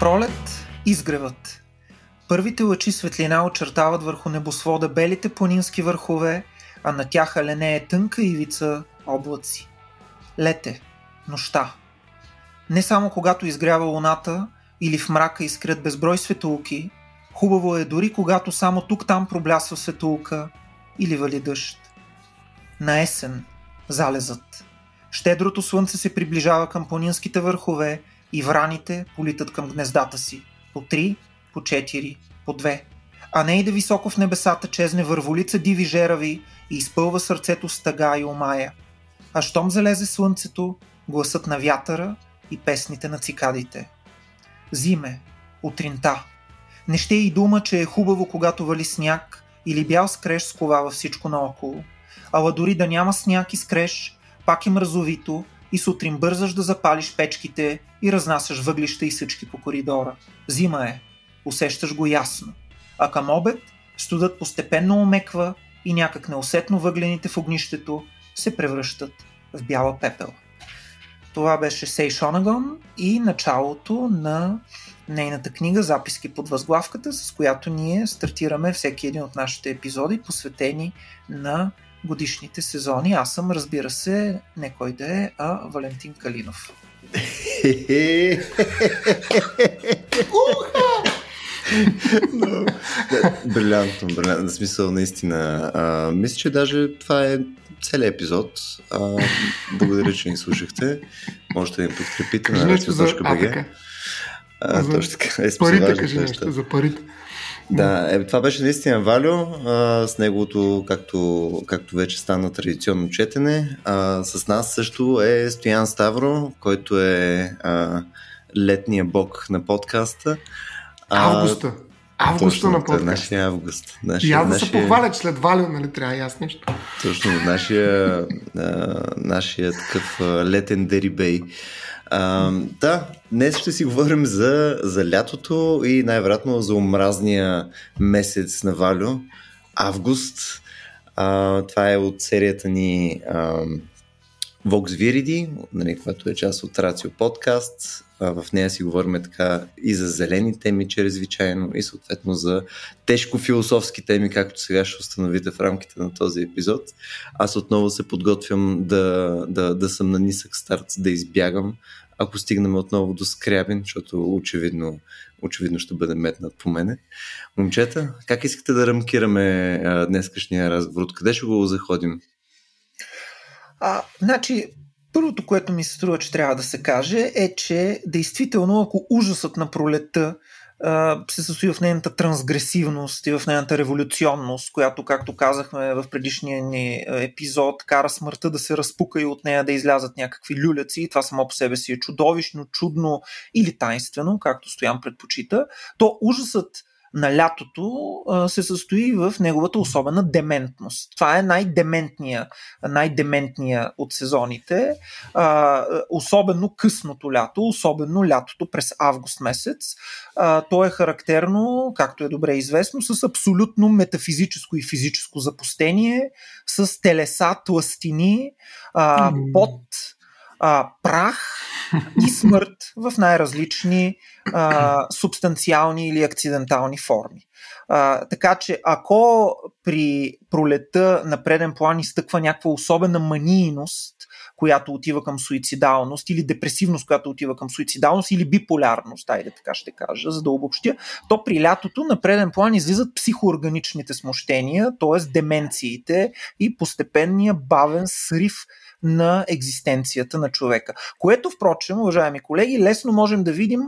Пролет изгревът. Първите лъчи светлина очертават върху небосвода белите планински върхове, а на тях аленее тънка ивица облаци. Лете, нощта. Не само когато изгрява луната или в мрака изкрят безброй светулки, хубаво е дори когато само тук-там проблясва светулка или вали дъжд. На есен, залезът. Щедрото слънце се приближава към планинските върхове и враните политат към гнездата си. По три, по четири, по две. А не и да високо в небесата чезне върволица диви жерави и изпълва сърцето с тъга и омая. А щом залезе слънцето, гласът на вятъра и песните на цикадите. Зиме, утринта. Не ще и дума, че е хубаво, когато вали сняг или бял скреж сковава всичко наоколо. Ала дори да няма сняг и скреж, пак е мразовито и сутрин бързаш да запалиш печките и разнасяш въглища и съчки по коридора. Зима е. Усещаш го ясно. А към обед студът постепенно омеква и някак неусетно въглените в огнището се превръщат в бяла пепел. Това беше Сей Шонагон и началото на нейната книга Записки под възглавката, с която ние стартираме всеки един от нашите епизоди, посветени на годишните сезони. Аз съм, разбира се, не кой да е, а Валентин Калинов. брилянтно, брилянтно. В смисъл, наистина. А, мисля, че даже това е целият епизод. А, благодаря, че ни слушахте. Можете да ни подкрепите на radio.bg. Точно така. Е, парите, кажи нещо за парите. Да, е, това беше наистина Валю а, с неговото, както, както вече стана традиционно четене. А, с нас също е Стоян Ставро, който е а, летния бог на подкаста. Августа. Августа на подкаст. Нашия август. Нашия, и аз да нашия... се похваля, че след Валю, нали, трябва и аз нещо. Точно, нашия, а, нашия такъв а, летен дерибей. А, да, днес ще си говорим за, за лятото и най-вероятно за омразния месец на Валю, август. А, това е от серията ни а, Vox Viridi, нали, която е част от Рацио подкаст. В нея си говорим така и за зелени теми чрезвичайно и съответно за тежко философски теми, както сега ще установите в рамките на този епизод. Аз отново се подготвям да, да, да съм на нисък старт, да избягам, ако стигнем отново до Скрябин, защото очевидно, очевидно ще бъде метнат по мене. Момчета, как искате да рамкираме днескашния разговор? Откъде ще го заходим? А, значи, първото, което ми се струва, че трябва да се каже, е, че действително, ако ужасът на пролета се състои в нейната трансгресивност и в нейната революционност, която, както казахме в предишния ни епизод, кара смъртта да се разпука и от нея да излязат някакви люляци. Това само по себе си е чудовищно, чудно или тайнствено, както Стоян предпочита. То ужасът на лятото се състои в неговата особена дементност. Това е най-дементния, най-дементния от сезоните, особено късното лято, особено лятото през август месец. То е характерно, както е добре известно, с абсолютно метафизическо и физическо запустение, с телеса, тластини, под а, прах и смърт в най-различни а, субстанциални или акцидентални форми. А, така че ако при пролета на преден план изтъква някаква особена манийност, която отива към суицидалност, или депресивност, която отива към суицидалност, или биполярност, айде така ще кажа, за да обобщя, то при лятото на преден план излизат психоорганичните смущения, т.е. деменциите и постепенния бавен срив на екзистенцията на човека. Което, впрочем, уважаеми колеги, лесно можем да видим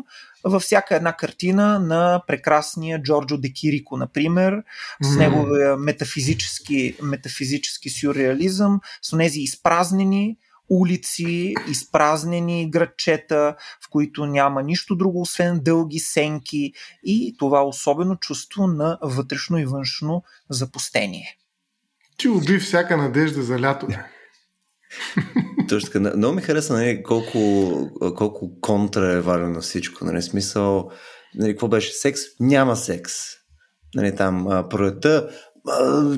във всяка една картина на прекрасния Джорджо Де Кирико, например, с неговия метафизически, метафизически сюрреализъм, с тези изпразнени улици, изпразнени градчета, в които няма нищо друго, освен дълги сенки и това особено чувство на вътрешно и външно запустение. Ти уби всяка надежда за лято. Точно така. Много ми хареса нали, колко, колко контра е важно на всичко. Нали, смисъл, нали, какво беше секс? Няма секс. Нали, там пролета,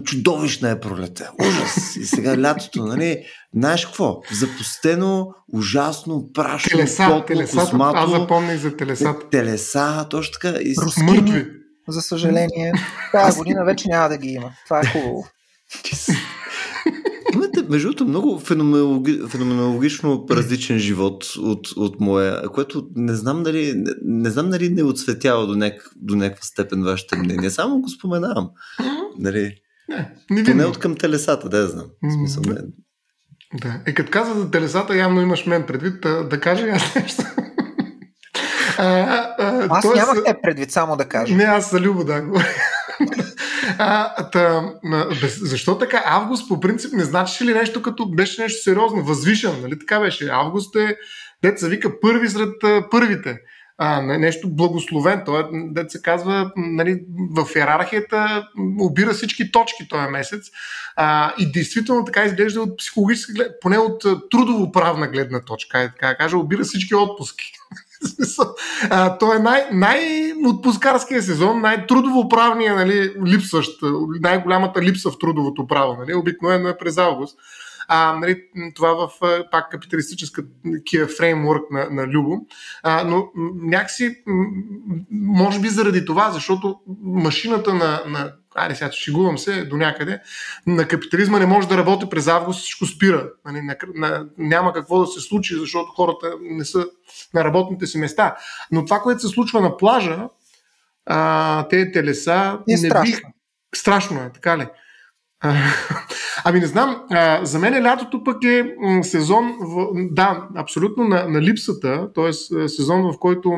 чудовищна е пролета. Ужас. И сега лятото, нали? Знаеш какво? Запустено, ужасно, прашно, телеса, топло, телесата, космато. Аз запомних за телесата. Телеса, точно така. И... Мъртви. За съжаление, тази година вече няма да ги има. Това е хубаво. Между другото, много феноменологи, феноменологично различен живот от, от моя, което не знам дали не, не, знам дали не отсветява до, няк, до някаква степен вашето мнение. Само го споменавам. Нали? Не, не Поне от към телесата, да знам. В смисъл, не. Да. Е, като каза за телесата, явно имаш мен предвид, да, да кажа аз нещо. А, а, аз тоест... нямах те предвид, само да кажа. Не, аз за Любо да а, та, защо така? Август по принцип не значи ли нещо като беше нещо сериозно, възвишен, нали така беше? Август е, деца вика, първи сред първите. А, нещо благословен. Той, дет се казва, нали, в иерархията обира всички точки този месец. А, и действително така изглежда от психологическа, поне от трудово-правна гледна точка. Така кажа, обира всички отпуски. А, то е най- най-отпускарския сезон, най-трудово-правния, нали, липсващ, най-голямата липса в трудовото право. Нали, обикновено е през август. А, нали, това в пак капиталистическа фреймворк на, на Любо. А, но някакси, може би заради това, защото машината на, на айде сега шегувам се до някъде, на капитализма не може да работи през август, всичко спира. Нали, на, на, няма какво да се случи, защото хората не са на работните си места. Но това, което се случва на плажа, а, те телеса, е не страшно. бих... Страшно е, така ли? ами не знам, а, за мен лятото пък е сезон, в, да, абсолютно на, на липсата, т.е. сезон в който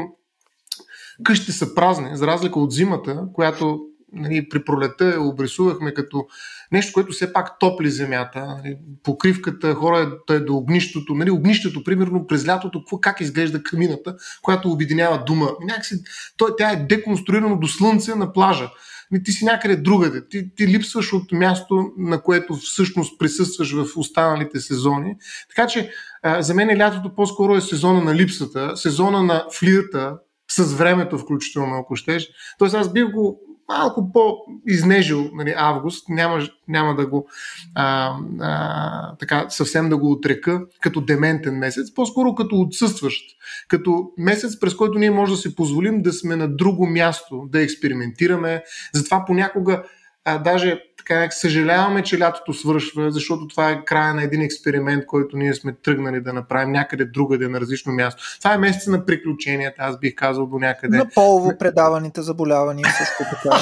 къщите са празни, за разлика от зимата, която нали, при пролета я обрисувахме като нещо, което все пак топли земята. Нали, покривката, хората е до огнището. Нали, огнището, примерно, през лятото, как изглежда камината, която обединява дума. Някакси, той, тя е деконструирана до слънце на плажа. Нали, ти си някъде другаде. Ти, ти липсваш от място, на което всъщност присъстваш в останалите сезони. Така че за мен лятото по-скоро е сезона на липсата, сезона на флирта, с времето включително, ако щеш. Тоест аз бих го малко по-изнежил нали, август, няма, няма да го а, а, така съвсем да го отрека като дементен месец, по-скоро като отсъстващ, като месец, през който ние може да си позволим да сме на друго място, да експериментираме. Затова понякога а, даже така съжаляваме, че лятото свършва, защото това е края на един експеримент, който ние сме тръгнали да направим някъде другаде на различно място. Това е месеца на приключенията, аз бих казал до някъде. На полово предаваните заболявания също така.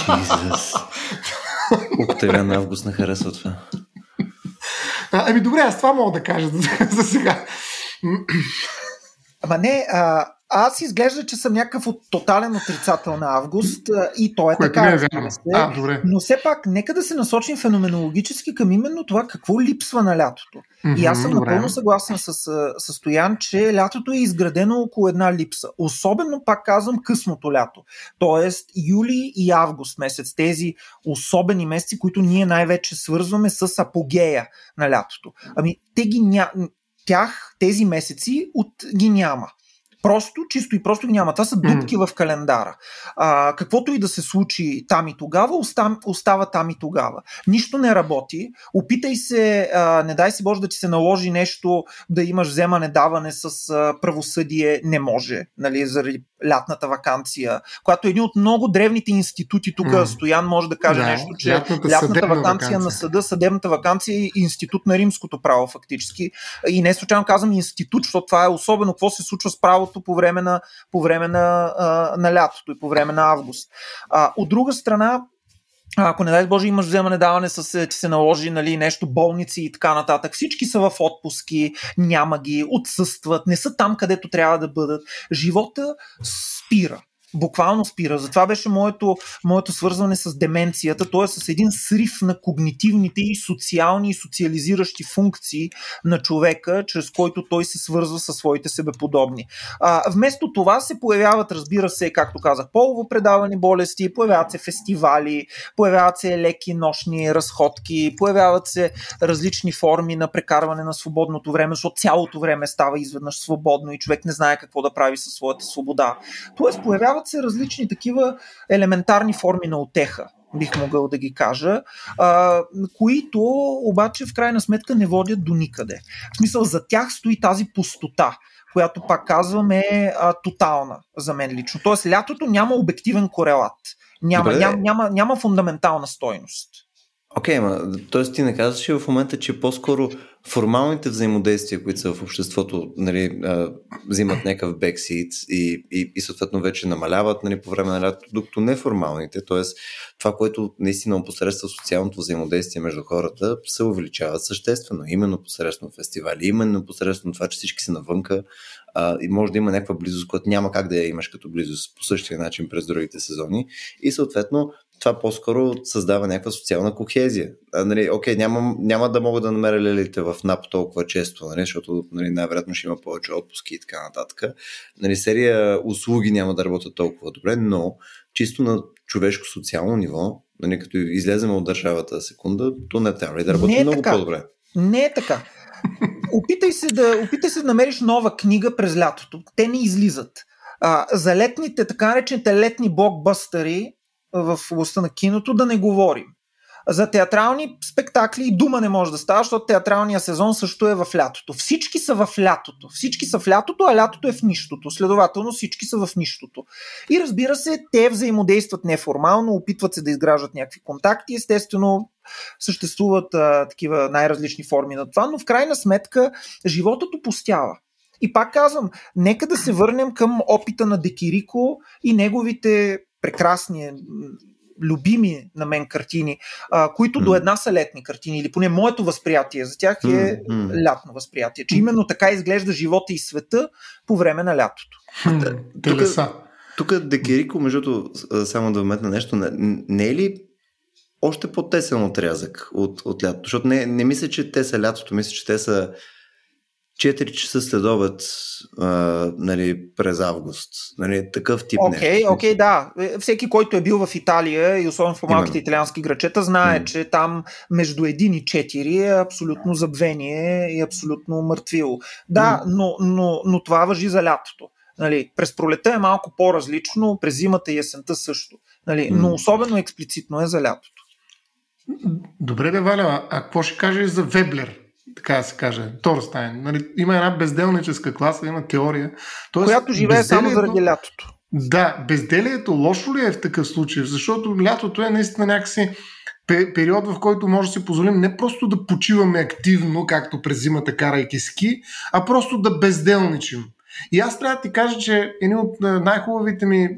Колко тега на август не харесва това. А, ами добре, аз това мога да кажа за, за сега. Ама не, а, аз изглежда, че съм някакъв от тотален отрицател на август и то е Което така, не е разбира се. А, добре. Но все пак, нека да се насочим феноменологически към именно това какво липсва на лятото. Mm-hmm, и аз съм добре. напълно съгласен с, с Стоян, че лятото е изградено около една липса. Особено, пак казвам, късното лято. Тоест, юли и август месец. Тези особени месеци, които ние най-вече свързваме с апогея на лятото. Ами, те ги ня... тях, тези месеци от ги няма. Просто, чисто и просто ги няма. Това са дупки mm. в календара. А, каквото и да се случи там и тогава, остава, остава там и тогава. Нищо не работи. Опитай се, а, не дай си Боже да ти се наложи нещо, да имаш вземане-даване с а, правосъдие. Не може, нали, заради лятната вакансия, която е един от много древните институти. Тук mm. Стоян може да каже да, нещо, че лятната, лятната вакансия, вакансия на съда, съдебната вакансия е институт на римското право фактически. И не случайно казвам институт, защото това е особено какво се случва с правото по време на, по време на, на лятото и по време на август. А, от друга страна, ако не дай Боже имаш вземане даване с ти се наложи нали, нещо, болници и така нататък, всички са в отпуски, няма ги, отсъстват, не са там където трябва да бъдат. Живота спира буквално спира. Затова беше моето, моето свързване с деменцията, т.е. с един срив на когнитивните и социални и социализиращи функции на човека, чрез който той се свързва със своите себеподобни. А, вместо това се появяват, разбира се, както казах, полово предавани болести, появяват се фестивали, появяват се леки нощни разходки, появяват се различни форми на прекарване на свободното време, защото цялото време става изведнъж свободно и човек не знае какво да прави със своята свобода. Тоест, появяват появяват се различни такива елементарни форми на отеха. бих могъл да ги кажа, а, които обаче в крайна сметка не водят до никъде. В смисъл, за тях стои тази пустота която пак казвам е а, тотална за мен лично. Тоест, лятото няма обективен корелат. Няма, няма, няма, няма фундаментална стойност. Окей, okay, т.е. ти не казваш в момента, че по-скоро формалните взаимодействия, които са в обществото, нали, взимат някакъв бексит и, и, и съответно вече намаляват нали, по време на лятото, докато неформалните, т.е. това, което наистина посредства социалното взаимодействие между хората, се увеличават съществено, именно посредством фестивали, именно посредством това, че всички са навънка а, и може да има някаква близост, която няма как да я имаш като близост по същия начин през другите сезони и съответно това по-скоро създава някаква социална кохезия. А, нали, окей, няма, няма да мога да намеря лелите в НАП толкова често, нали, защото нали, най-вероятно ще има повече отпуски и така нататък. Нали, серия услуги няма да работят толкова добре, но чисто на човешко-социално ниво, нали, като излезем от държавата секунда, то не трябва да работи е много така. по-добре. Не е така. Опитай се, да, опитай се да намериш нова книга през лятото. Те не излизат. А, за летните, така наречените летни блокбъстъри, в областта на киното, да не говорим. За театрални спектакли и дума не може да става, защото театралния сезон също е в лятото. Всички са в лятото. Всички са в лятото, а лятото е в нищото. Следователно всички са в нищото. И разбира се, те взаимодействат неформално, опитват се да изграждат някакви контакти. Естествено, съществуват а, такива най-различни форми на това, но в крайна сметка животът опустява. И пак казвам, нека да се върнем към опита на Декирико и неговите прекрасни, любими на мен картини, а, които mm. до една са летни картини, или поне моето възприятие за тях е mm. лятно възприятие, че именно така изглежда живота и света по време на лятото. Mm. Тук Декерико, между само да вметна нещо, не, не е ли още по-тесен отрязък от, от лятото? Защото не, не мисля, че те са лятото, мисля, че те са 4 часа след обед а, нали, през август. Нали, такъв тип okay, нещо. Окей, okay, да. Е, всеки, който е бил в Италия и особено в малките Именно. италиански грачета, знае, mm. че там между 1 и 4 е абсолютно забвение и абсолютно мъртвило. Да, mm. но, но, но това въжи за лятото. Нали, през пролета е малко по-различно, през зимата и есента също. Нали, mm. Но особено експлицитно е за лятото. Добре, да, Валя, а какво ще кажеш за Веблер? Така да се каже, Торстайн. Нали, има една безделническа класа, има теория. Тоест, Която живее безделието... само заради лятото. Да, безделието лошо ли е в такъв случай? Защото лятото е наистина някакси период, в който може да си позволим не просто да почиваме активно, както през зимата карайки ски, а просто да безделничим. И аз трябва да ти кажа, че едни от най-хубавите ми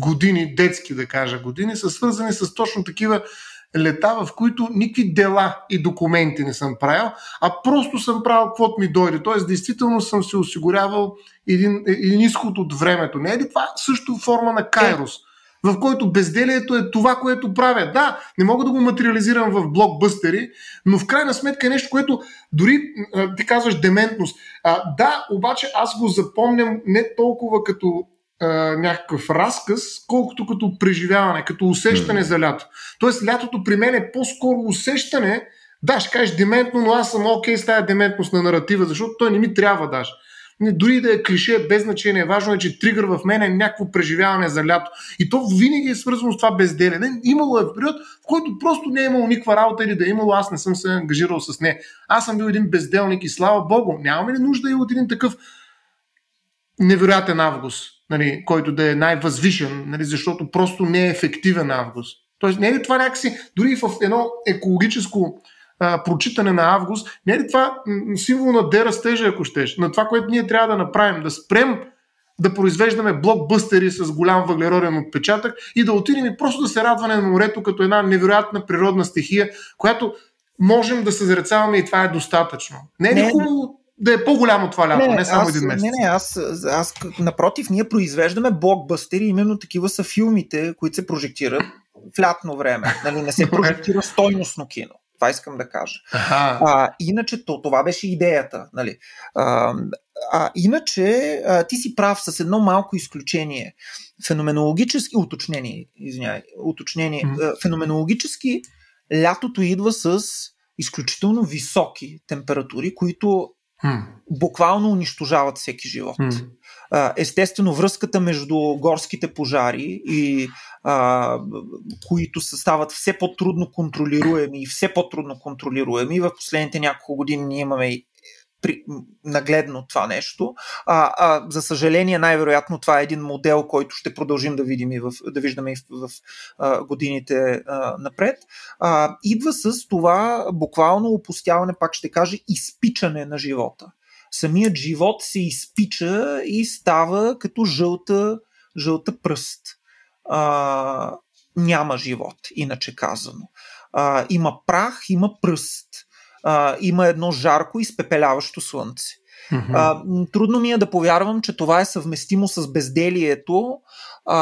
години, детски да кажа години, са свързани с точно такива лета, в които никакви дела и документи не съм правил, а просто съм правил каквото ми дойде. Тоест, действително съм се осигурявал един, един изход от времето. Не е ли това също форма на кайрос? в който безделието е това, което правя. Да, не мога да го материализирам в блокбъстери, но в крайна сметка е нещо, което дори ти казваш дементност. А, да, обаче аз го запомням не толкова като а, някакъв разказ, колкото като преживяване, като усещане mm. за лято. Тоест, лятото при мен е по-скоро усещане, да, ще кажеш дементно, но аз съм окей okay с тази дементност на наратива, защото той не ми трябва даже. Не, дори да е клише, без значение. Важно е, че тригър в мен е някакво преживяване за лято. И то винаги е свързано с това безделие. Имало е период, в който просто не е имало никаква работа или да е имало, аз не съм се ангажирал с не. Аз съм бил един безделник и слава Богу, нямаме ли нужда и от един такъв невероятен август? нали, който да е най-възвишен, нали, защото просто не е ефективен август. Тоест, не е ли това някакси, дори в едно екологическо а, прочитане на август, не е ли това символ на дерастежа, ако щеш, на това, което ние трябва да направим, да спрем да произвеждаме блокбъстери с голям въглероден отпечатък и да отидем и просто да се радваме на морето като една невероятна природна стихия, която можем да съзрецаваме и това е достатъчно. Не е ли хубаво да е по-голямо това лято, не, не само аз, един месец. Не, не, аз, аз напротив, ние произвеждаме блокбъстери, именно такива са филмите, които се прожектират в лятно време. Нали, не се прожектира стойностно кино. Това искам да кажа. А, иначе то, това беше идеята. Нали. А, а, иначе а, ти си прав с едно малко изключение. Феноменологически, уточнение, извиняй, уточнение. Mm-hmm. Феноменологически лятото идва с изключително високи температури, които Буквално унищожават всеки живот. Естествено, връзката между горските пожари и а, които стават все по-трудно контролируеми и все по-трудно контролируеми. В последните няколко години ние имаме при, нагледно това нещо. А, а, за съжаление, най-вероятно това е един модел, който ще продължим да, видим и в, да виждаме и в, в а, годините а, напред. А, идва с това буквално опустяване, пак ще кажа, изпичане на живота. Самият живот се изпича и става като жълта, жълта пръст. А, няма живот, иначе казано. А, има прах, има пръст има едно жарко, изпепеляващо слънце. Mm-hmm. А, трудно ми е да повярвам, че това е съвместимо с безделието, а,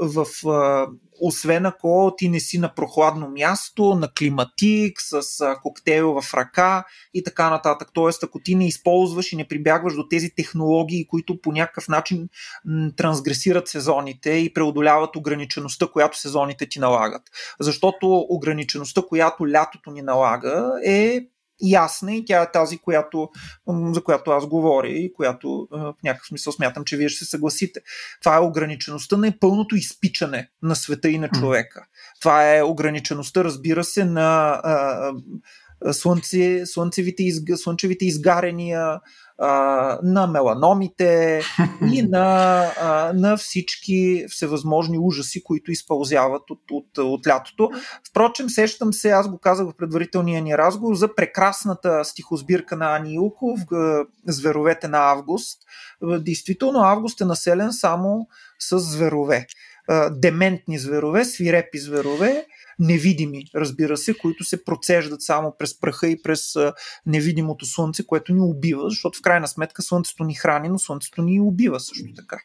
в, а, освен ако ти не си на прохладно място, на климатик, с а, коктейл в ръка и така нататък. Тоест, ако ти не използваш и не прибягваш до тези технологии, които по някакъв начин м, трансгресират сезоните и преодоляват ограничеността, която сезоните ти налагат. Защото ограничеността, която лятото ни налага, е ясна и тя е тази, която, за която аз говоря и която в някакъв смисъл смятам, че вие ще се съгласите. Това е ограничеността на пълното изпичане на света и на човека. Това е ограничеността, разбира се, на слънце, слънцевите, слънчевите изгарения, на меланомите и на, на всички всевъзможни ужаси, които изпълзяват от, от, от лятото. Впрочем, сещам се, аз го казах в предварителния ни разговор, за прекрасната стихосбирка на Ани Илков, Зверовете на Август. Действително, Август е населен само с зверове. Дементни зверове, свирепи зверове, невидими, разбира се, които се процеждат само през праха и през невидимото слънце, което ни убива, защото в крайна сметка слънцето ни храни, но слънцето ни убива също така.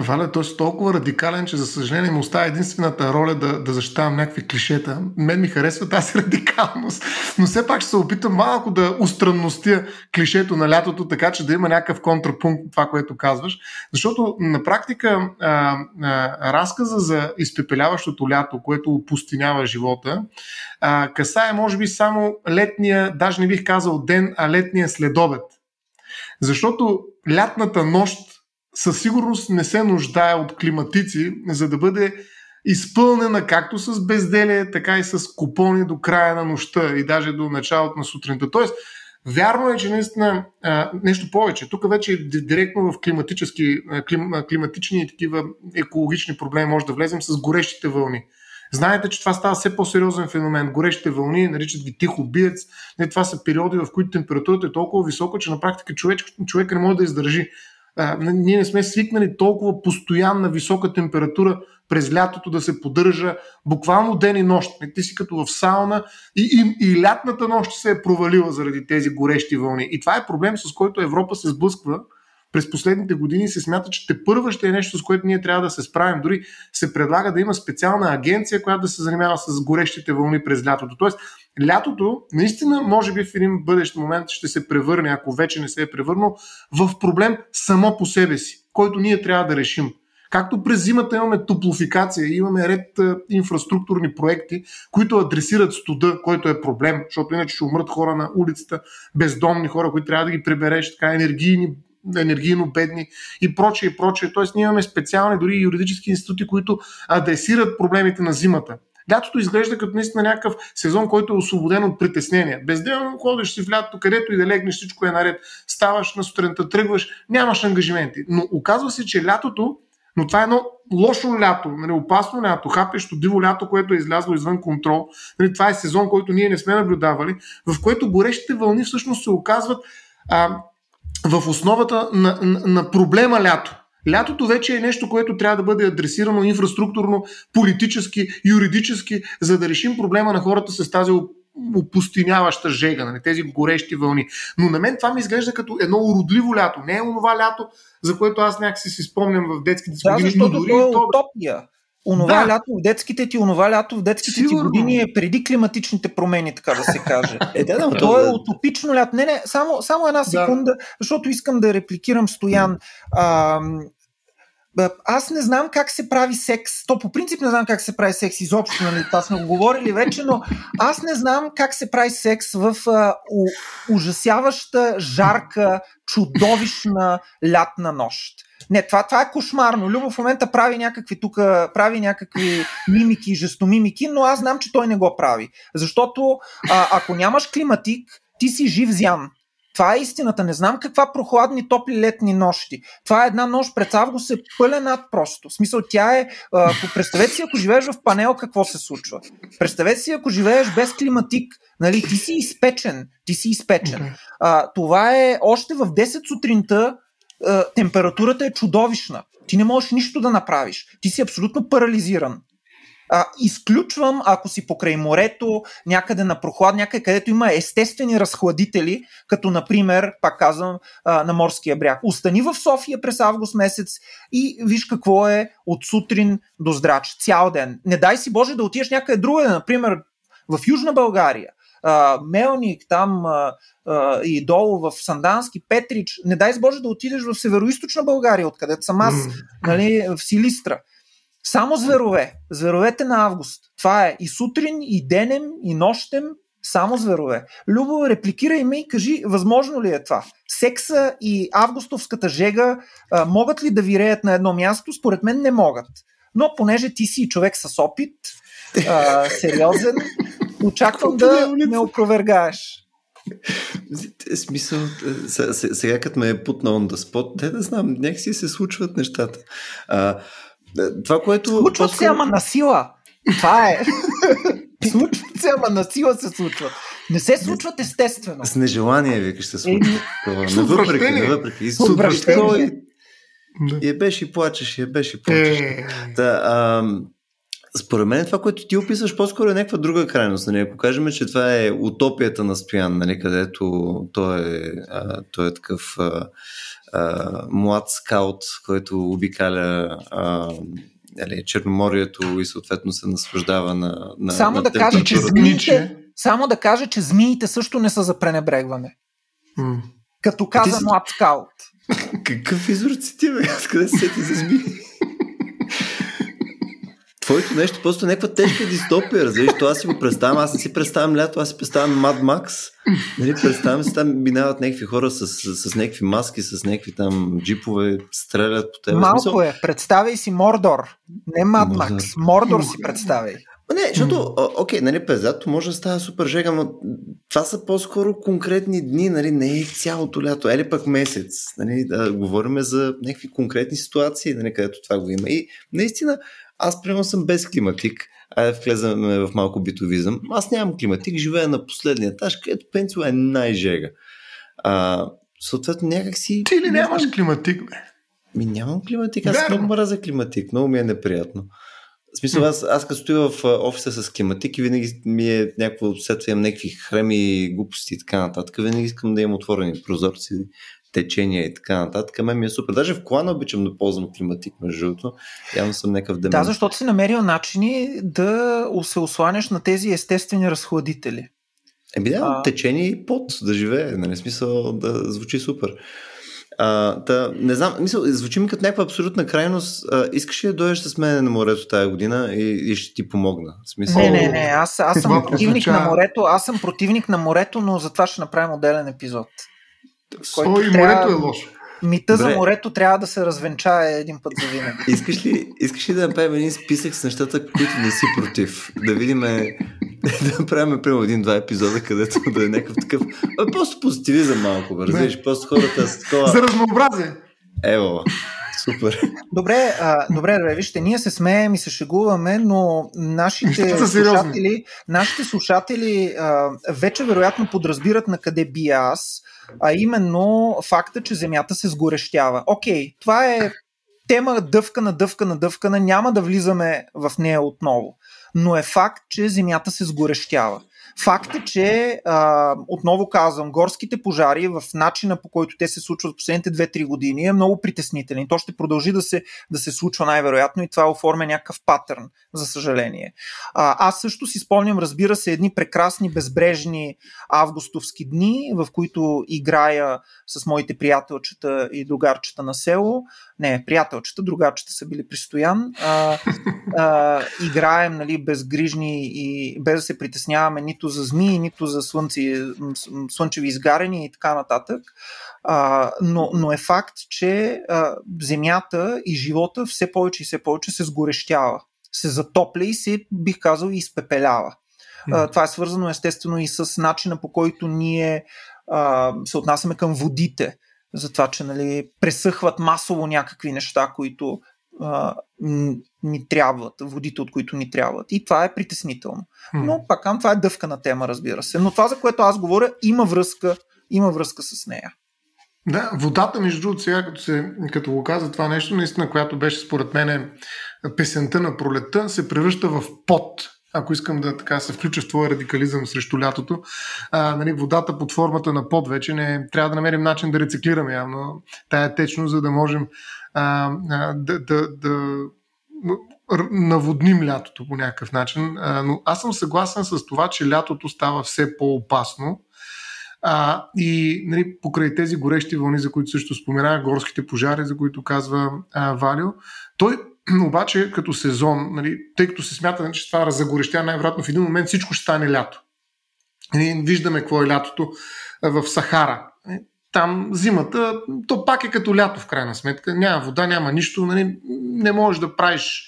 Валя, той е толкова радикален, че за съжаление му остава единствената роля да, да защитавам някакви клишета. Мен ми харесва тази радикалност, но все пак ще се опитам малко да устранностя клишето на лятото, така че да има някакъв контрапункт това, което казваш. Защото на практика а, а, разказа за изпепеляващото лято, което опустинява живота, а, касае може би само летния, даже не бих казал ден, а летния следобед. Защото лятната нощ със сигурност не се нуждае от климатици, за да бъде изпълнена както с безделие, така и с купони до края на нощта и даже до началото на сутринта. Тоест, Вярно е, че наистина нещо повече. Тук вече директно в климатически, клим, климатични и такива екологични проблеми може да влезем с горещите вълни. Знаете, че това става все по-сериозен феномен. Горещите вълни, наричат ги тих убиец. Не, това са периоди, в които температурата е толкова висока, че на практика човек, човек не може да издържи ние не сме свикнали толкова постоянна висока температура през лятото да се поддържа буквално ден и нощ. Ти си като в сауна и, и, и лятната нощ се е провалила заради тези горещи вълни. И това е проблем, с който Европа се сблъсква през последните години се смята, че те първа ще е нещо, с което ние трябва да се справим. Дори се предлага да има специална агенция, която да се занимава с горещите вълни през лятото. Тоест, лятото наистина, може би в един бъдещ момент ще се превърне, ако вече не се е превърнал, в проблем само по себе си, който ние трябва да решим. Както през зимата имаме топлофикация, имаме ред инфраструктурни проекти, които адресират студа, който е проблем, защото иначе ще умрат хора на улицата, бездомни хора, които трябва да ги прибереш, така енергийни енергийно бедни и прочее и прочее. Тоест ние имаме специални дори юридически институти, които адресират проблемите на зимата. Лятото изглежда като наистина някакъв сезон, който е освободен от притеснения. Безделно ходиш си в лятото, където и да легнеш, всичко е наред. Ставаш на сутринта, тръгваш, нямаш ангажименти. Но оказва се, че лятото, но това е едно лошо лято, нали, опасно лято, хапещо диво лято, което е излязло извън контрол. Нали, това е сезон, който ние не сме наблюдавали, в което горещите вълни всъщност се оказват а, в основата на, на, на проблема лято. Лятото вече е нещо, което трябва да бъде адресирано инфраструктурно, политически, юридически, за да решим проблема на хората с тази опустиняваща жега, нали, тези горещи вълни. Но на мен това ми изглежда като едно уродливо лято. Не е онова лято, за което аз някакси си спомням в детските си години. Да, защото дори то е то... утопия. Онова да. лято в детските ти, онова лято в детските Сигурно. ти години е преди климатичните промени, така да се каже. е, да, да, то е утопично лято. Не, не, само, само една секунда, да. защото искам да репликирам Стоян. А, аз не знам как се прави секс. То по принцип не знам как се прави секс изобщо, нали? Това сме го говорили вече, но аз не знам как се прави секс в а, у, ужасяваща, жарка, чудовищна лятна нощ. Не, това, това е кошмарно. Любо в момента прави някакви тук, прави някакви мимики, жестомимики, но аз знам, че той не го прави. Защото а, ако нямаш климатик, ти си жив зян. Това е истината. Не знам каква прохладни, топли летни нощи. Това е една нощ пред август е пълен над просто. В смисъл, тя е... А, представете си, ако живееш в панел, какво се случва. Представете си, ако живееш без климатик. Нали, ти си изпечен. Ти си изпечен. А, това е още в 10 сутринта а, температурата е чудовищна. Ти не можеш нищо да направиш. Ти си абсолютно парализиран. А, изключвам, ако си покрай морето, някъде на прохлад, някъде където има естествени разхладители, като например, пак казвам, а, на морския бряг. Остани в София през август месец и виж какво е от сутрин до здрач, цял ден. Не дай си Боже да отидеш някъде другаде, например в Южна България. Uh, Мелник, там uh, uh, и долу в Сандански, Петрич. Не дай си Боже да отидеш в Североизточна България, откъдето съм аз, mm. нали, в Силистра. Само зверове. Зверовете на август. Това е и сутрин, и денем, и нощем. Само зверове. Любо, репликирай ме и кажи, възможно ли е това? Секса и августовската жега а, могат ли да виреят на едно място? Според мен не могат. Но понеже ти си човек с опит, а, сериозен, очаквам да ме опровергаеш. Смисъл, сега като ме е путна on the spot, те да знам, някакси се случват нещата. А, това, което... Случват се, ама на сила. Това е. случват се, ама на сила се случват. Не се случват естествено. С нежелание, викаш, се случват. Е, навъпреки, навъпреки. И. И е беше и плачеш, и е беше и плачеш. Е. Да, а, според мен това, което ти описваш, по-скоро е някаква друга крайност. Нали? Ако кажем, че това е утопията на Стоян, нали? където той е, а, той е такъв а, а, млад скаут, който обикаля а, нали, Черноморието и съответно се наслаждава на, на Само на да кажа, че змиите, само да кажа, че змиите също не са за пренебрегване. Mm. Като каза млад скаут. Какъв изор цитира? Къде се сети за змии? Твоето нещо просто е някаква тежка дистопия, разбираш, то аз си го представям, аз не си представям лято, аз си представям Mad Max. Нали, представям си, там минават някакви хора с, с, с някакви маски, с някакви там джипове, стрелят по теб. Малко е, представяй си Мордор, не Mad Max, Мордор, си представяй. Не, защото, окей, нали, през лято може да става супер жега, но това са по-скоро конкретни дни, нали, не е цялото лято, ели пък месец. Нали, да говорим за някакви конкретни ситуации, нали, където това го има. И наистина, аз примерно съм без климатик. Айде влезаме в малко битовизъм. Аз нямам климатик, живея на последния етаж, където пенсио е най-жега. А, съответно някак си... Ти ли нямаш климатик, бе? Ми нямам климатик, аз Верно. много мразя климатик, много ми е неприятно. В смисъл, аз, аз като стоя в офиса с климатик и винаги ми е някакво, това имам някакви хреми, глупости и така нататък. Винаги искам да имам отворени прозорци, течения и така нататък. Мен ми е супер. Даже в колана обичам да ползвам климатик, между другото. Явно съм някакъв демон. Да, защото си намерил начини да се осланяш на тези естествени разхладители. Еми да, а... течение и пот да живее, нали, смисъл да звучи супер. А, да, не знам, мисъл, звучи ми като някаква абсолютна крайност. А, искаш ли да дойдеш с мен на морето тази година и, и ще ти помогна? Смисъл... Не, не, не, аз, аз съм противник на морето, аз съм противник на морето, но за това ще направим отделен епизод. О, и трябва... морето е лошо. Мита Добре. за морето трябва да се развенчае един път за винаги. Искаш ли, искаш ли да направим един списък с нещата, които не си против? Да видим, да направим примерно един-два епизода, където да е някакъв такъв. А, просто позитивизъм малко, разбираш? Просто хората с такова. За разнообразие. Ево. Супер. Добре, а, добре, вижте, ние се смеем и се шегуваме, но нашите слушатели, нашите слушатели а, вече вероятно подразбират на къде би аз а именно факта, че Земята се сгорещява. Окей, това е тема дъвка на дъвка на дъвка, на няма да влизаме в нея отново. Но е факт, че Земята се сгорещява. Факт е, че а, отново казвам, горските пожари в начина по който те се случват последните 2-3 години е много притеснителен. То ще продължи да се, да се случва най-вероятно и това оформя някакъв патърн, за съжаление. А, аз също си спомням, разбира се, едни прекрасни безбрежни августовски дни, в които играя с моите приятелчета и другарчета на село. Не, приятелчета, другарчета са били пристоян. А, а, играем нали, безгрижни и без да се притесняваме нито за змии, нито за слънци, слънчеви изгарени и така нататък. А, но, но е факт, че а, земята и живота все повече и все повече се сгорещява, се затопля и се, бих казал, изпепелява. А, това е свързано естествено и с начина по който ние а, се отнасяме към водите. За това, че нали, пресъхват масово някакви неща, които а, ни трябват, водите от които ни трябват. И това е притеснително. Но пак това е дъвкана тема, разбира се. Но това, за което аз говоря, има връзка, има връзка с нея. Да, водата, между другото, сега като, се, като го каза това нещо, наистина, която беше според мен песента на пролетта, се превръща в пот. Ако искам да така се включа в твоя радикализъм срещу лятото, а, нали, водата под формата на пот вече не трябва да намерим начин да рециклираме явно тая течност, за да можем а, да, да, да наводним лятото по някакъв начин. А, но аз съм съгласен с това, че лятото става все по-опасно а, и нали, покрай тези горещи вълни, за които също спомена, горските пожари, за които казва а, Валио, той обаче като сезон, нали, тъй като се смята, нали, че това загорещя най-вероятно в един момент всичко ще стане лято. Нали, виждаме какво е лятото в Сахара. Нали, там зимата, то пак е като лято в крайна сметка. Няма вода, няма нищо. Нали, не можеш да правиш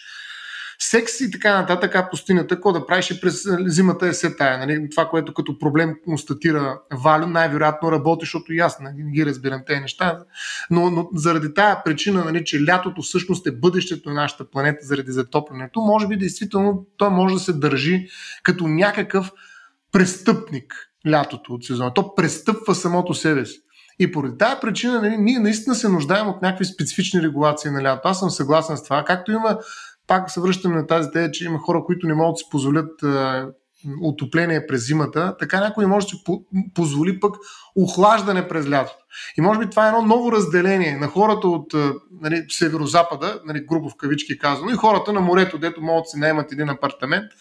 секс и така нататък, а пустинята, какво да правиш и през зимата е се тая. Нали? Това, което като проблем констатира Валю, най-вероятно работи, защото и аз не ги разбирам тези неща. Но, но заради тая причина, нали, че лятото всъщност е бъдещето на нашата планета заради затоплянето, може би действително той може да се държи като някакъв престъпник лятото от сезона. То престъпва самото себе си. И поради тази причина нали, ние наистина се нуждаем от някакви специфични регулации на лято. Аз съм съгласен с това. Както има пак се връщаме на тази тея, че има хора, които не могат да си позволят отопление през зимата, така някой може да си позволи пък охлаждане през лятото. И може би това е едно ново разделение на хората от нали, северо-запада, нали, грубо в кавички казано, и хората на морето, дето могат да си наемат един апартамент,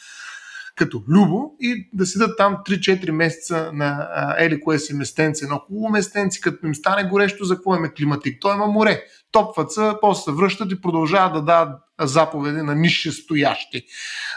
като любо и да седат там 3-4 месеца на ели кое си местенце, едно хубаво местенце, като им стане горещо, за какво е климатик? Той има море. Топват се, после се връщат и продължават да дават заповеди на нише стоящи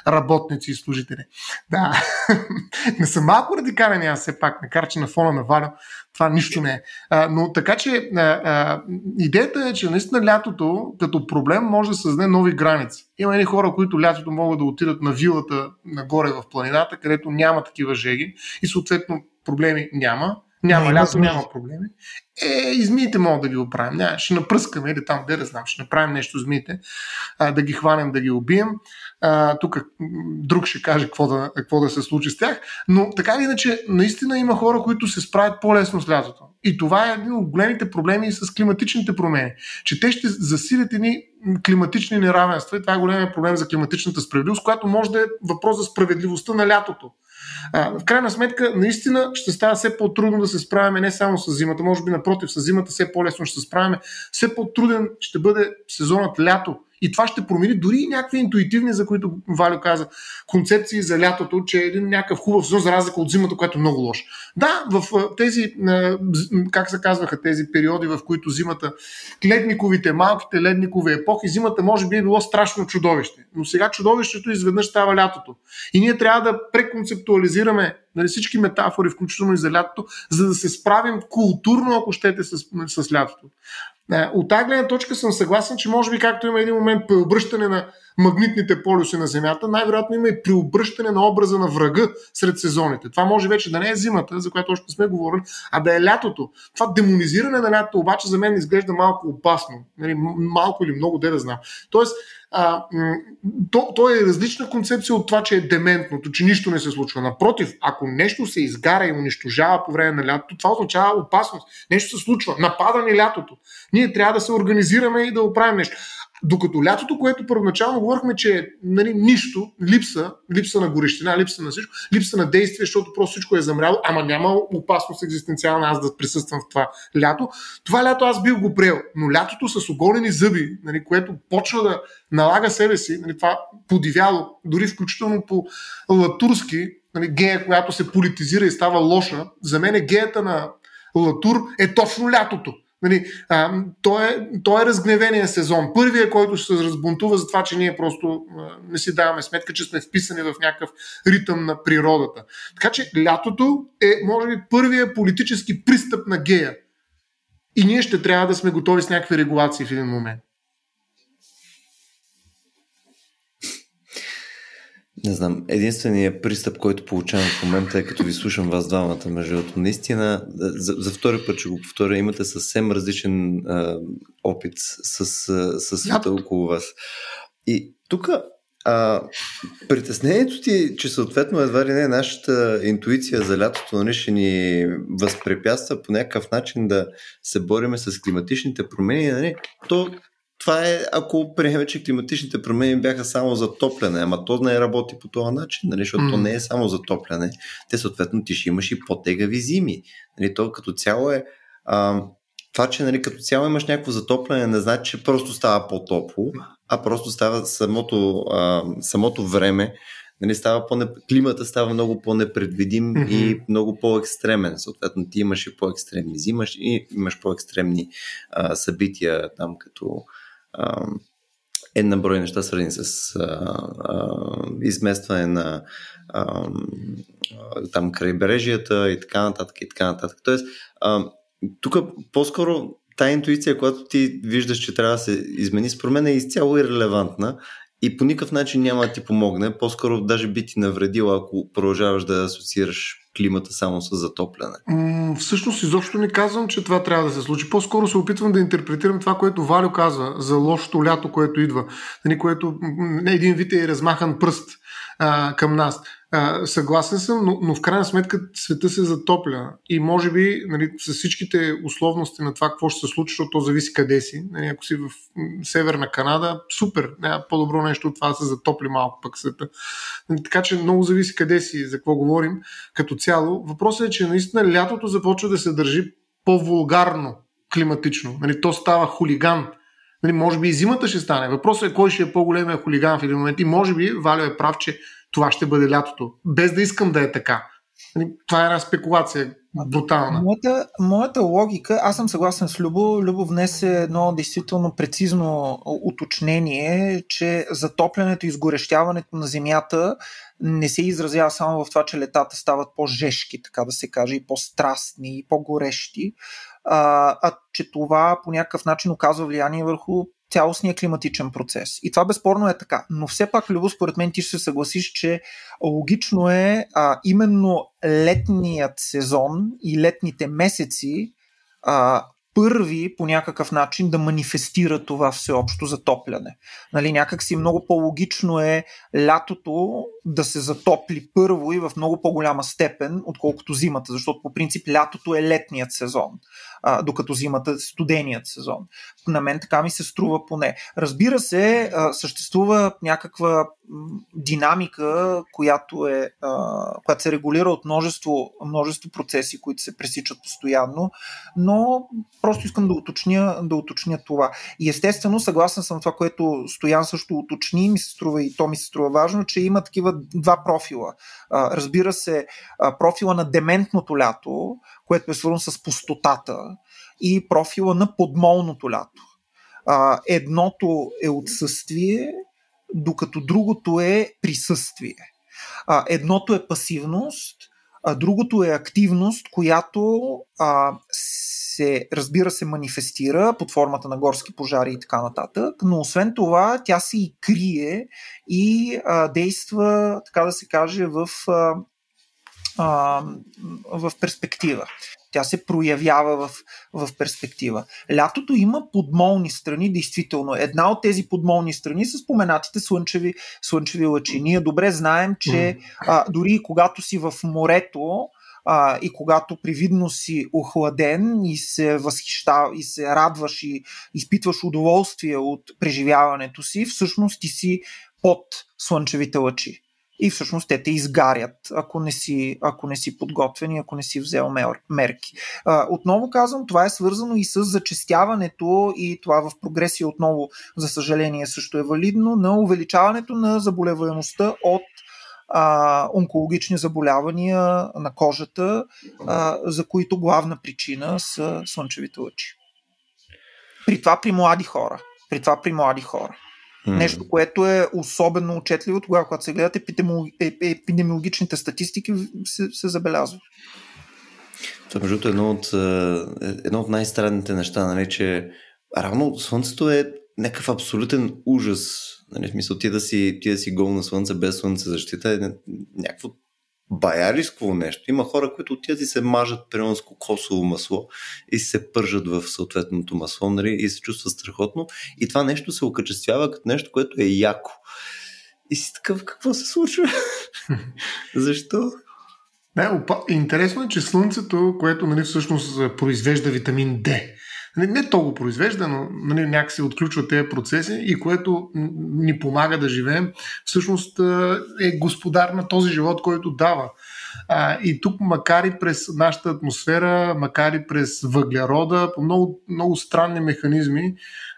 работници и служители. Да, не съм малко радикален аз все пак, макар че на фона на Валя това нищо не е. А, но така че а, а, идеята е, че наистина лятото като проблем може да създаде нови граници. Има едни хора, които лятото могат да отидат на вилата нагоре в планината, където няма такива жеги и съответно проблеми няма. Няма лято, няма проблеми. Е, и змиите могат да ги оправим. Ня, ще напръскаме или там, де да знам, ще направим нещо змиите, да ги хванем, да ги убием. тук друг ще каже какво да, какво да се случи с тях. Но така или иначе, наистина има хора, които се справят по-лесно с лятото. И това е един от големите проблеми с климатичните промени. Че те ще засилят едни климатични неравенства. И това е големия проблем за климатичната справедливост, която може да е въпрос за справедливостта на лятото. А, в крайна сметка, наистина ще става все по-трудно да се справяме не само с зимата, може би напротив, с зимата все по-лесно ще се справяме, все по-труден ще бъде сезонът лято. И това ще промени дори и някакви интуитивни, за които Валю каза, концепции за лятото, че е един някакъв хубав сезон, за разлика от зимата, което е много лошо. Да, в тези, как се казваха тези периоди, в които зимата, ледниковите, малките ледникови епохи, зимата може би е било страшно чудовище. Но сега чудовището изведнъж става лятото. И ние трябва да преконцептуализираме нали, всички метафори, включително и за лятото, за да се справим културно, ако щете, с, с лятото. Е, от тази гледна точка съм съгласен, че може би както има един момент преобръщане на магнитните полюси на Земята, най-вероятно има и преобръщане на образа на врага сред сезоните. Това може вече да не е зимата, за която още сме говорили, а да е лятото. Това демонизиране на лятото обаче за мен изглежда малко опасно. Нали, малко или много, де да знам. Тоест, а, то, то е различна концепция от това, че е дементното, че нищо не се случва. Напротив, ако нещо се изгаря и унищожава по време на лятото, това означава опасност. Нещо се случва. Напада ни лятото. Ние трябва да се организираме и да оправим нещо. Докато лятото, което първоначално говорихме, че е нали, нищо, липса, липса на горещина, липса на всичко, липса на действие, защото просто всичко е замряло, ама няма опасност екзистенциална аз да присъствам в това лято. Това лято аз бил го приел, но лятото с оголени зъби, нали, което почва да налага себе си, нали, това подивяло, дори включително по латурски, нали, гея, която се политизира и става лоша, за мен е геята на Латур е точно лятото. Нали, а, то, е, то е разгневения сезон. Първият, който се разбунтува за това, че ние просто не си даваме сметка, че сме вписани в някакъв ритъм на природата. Така че лятото е, може би, първият политически пристъп на гея. И ние ще трябва да сме готови с някакви регулации в един момент. Не знам, единственият пристъп, който получавам в момента е като ви слушам вас двамата, между другото. Наистина, за, за втори път ще го повторя, имате съвсем различен а, опит с, с света yep. около вас. И тук притеснението ти, че съответно едва ли не нашата интуиция за лятото нали, ще ни възпрепятства по някакъв начин да се бориме с климатичните промени, нали, то това е ако приемем, че климатичните промени бяха само за топляне, ама то не работи по този начин, нали, защото mm. то не е само за топляне. Те съответно ти ще имаш и по-тегави зими. Нали, то като цяло е а, това, че нали, като цяло имаш някакво затопляне, не значи, че просто става по-топло, а просто става самото, а, самото време, нали, става по климата става много по-непредвидим mm-hmm. и много по-екстремен. Съответно, ти имаш и по-екстремни зимаш и имаш по-екстремни а, събития там, като една брой неща, свързани с а, а, изместване на а, там крайбрежията и така нататък и така нататък. Тоест, а, тук по-скоро тая интуиция, която ти виждаш, че трябва да се измени, според мен е изцяло иррелевантна и по никакъв начин няма да ти помогне. По-скоро даже би ти навредила, ако продължаваш да асоциираш климата само с затопляне? М- всъщност изобщо не казвам, че това трябва да се случи. По-скоро се опитвам да интерпретирам това, което Валю казва за лошото лято, което идва. Нали, което не един вид е размахан пръст а, към нас. Съгласен съм, но, но в крайна сметка света се затопля и може би нали, с всичките условности на това какво ще се случи, защото то зависи къде си. Нали, ако си в Северна Канада, супер, няма по-добро нещо от това да се затопли малко пък света. Нали, така че много зависи къде си, за какво говорим като цяло. Въпросът е, че наистина лятото започва да се държи по-вулгарно климатично. Нали, то става хулиган. Нали, може би и зимата ще стане. Въпросът е кой ще е по-големия хулиган в един момент. И може би Валио е прав, че това ще бъде лятото. Без да искам да е така. Нали, това е една спекулация брутална. Моята, моята логика, аз съм съгласен с Любо. Любо внесе едно действително прецизно уточнение, че затоплянето и изгорещяването на Земята не се изразява само в това, че летата стават по-жешки, така да се каже, и по-страстни, и по-горещи, а, а че това по някакъв начин оказва влияние върху цялостния климатичен процес. И това безспорно е така. Но все пак, Любо, според мен ти ще се съгласиш, че логично е а, именно летният сезон и летните месеци а, първи по някакъв начин да манифестира това всеобщо затопляне. Нали, някак си много по-логично е лятото да се затопли първо и в много по-голяма степен, отколкото зимата, защото по принцип лятото е летният сезон а, докато зимата студеният сезон. На мен така ми се струва поне. Разбира се, а, съществува някаква динамика, която, е, а, която се регулира от множество, множество процеси, които се пресичат постоянно, но просто искам да уточня, да уточня това. И естествено, съгласен съм това, което Стоян също уточни, ми се струва и то ми се струва важно, че има такива два профила. А, разбира се, а, профила на дементното лято, което е свързано с пустотата и профила на подмолното лято. А, едното е отсъствие, докато другото е присъствие. А, едното е пасивност, а другото е активност, която а, се, разбира се, манифестира под формата на горски пожари и така нататък, но освен това тя се и крие и а, действа, така да се каже, в а, а, в перспектива. Тя се проявява в, в перспектива. Лятото има подмолни страни, действително. Една от тези подмолни страни са споменатите слънчеви, слънчеви лъчи. Ние добре знаем, че а, дори когато си в морето, а, и когато привидно си охладен и се възхищава и се радваш и изпитваш удоволствие от преживяването си, всъщност ти си под слънчевите лъчи и всъщност те те изгарят, ако не си, ако не си подготвен и ако не си взел мер, мерки. Отново казвам, това е свързано и с зачестяването и това в прогресия отново, за съжаление, също е валидно, на увеличаването на заболеваемостта от а, онкологични заболявания на кожата, а, за които главна причина са слънчевите лъчи. При това при млади хора. При това при млади хора. Mm. Нещо, което е особено отчетливо тогава, когато се гледат епидемиологичните статистики, се, се забелязва. Това, между другото, е едно от, е, едно от най-странните неща, нали, че равно Слънцето е някакъв абсолютен ужас. Нали, в смисъл, ти да си, ти да си гол на Слънце без Слънце защита е някакво баярисково нещо. Има хора, които отиват и се мажат примерно с кокосово масло и се пържат в съответното масло нали, и се чувстват страхотно. И това нещо се окачествява като нещо, което е яко. И си такъв, какво се случва? Защо? Не, опа... Интересно е, че Слънцето, което нали, всъщност произвежда витамин D, не, не то го произвежда, но нали, някакси отключва тези процеси и което ни помага да живеем, всъщност е господар на този живот, който дава. А, и тук, макар и през нашата атмосфера, макар и през въглерода, по много, много странни механизми,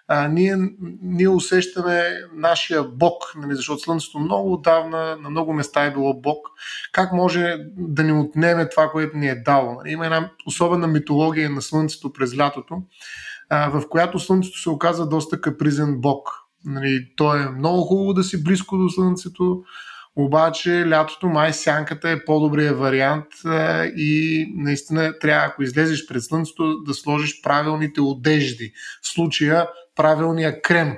а, ние, ние усещаме нашия Бог, нали, защото Слънцето много отдавна на много места е било Бог. Как може да ни отнеме това, което ни е дало? Нали, има една особена митология на Слънцето през лятото, а, в която Слънцето се оказа доста капризен Бог. Нали, то е много хубаво да си близко до Слънцето, обаче лятото май сянката е по-добрият вариант и наистина трябва, ако излезеш пред слънцето, да сложиш правилните одежди. В случая правилния крем,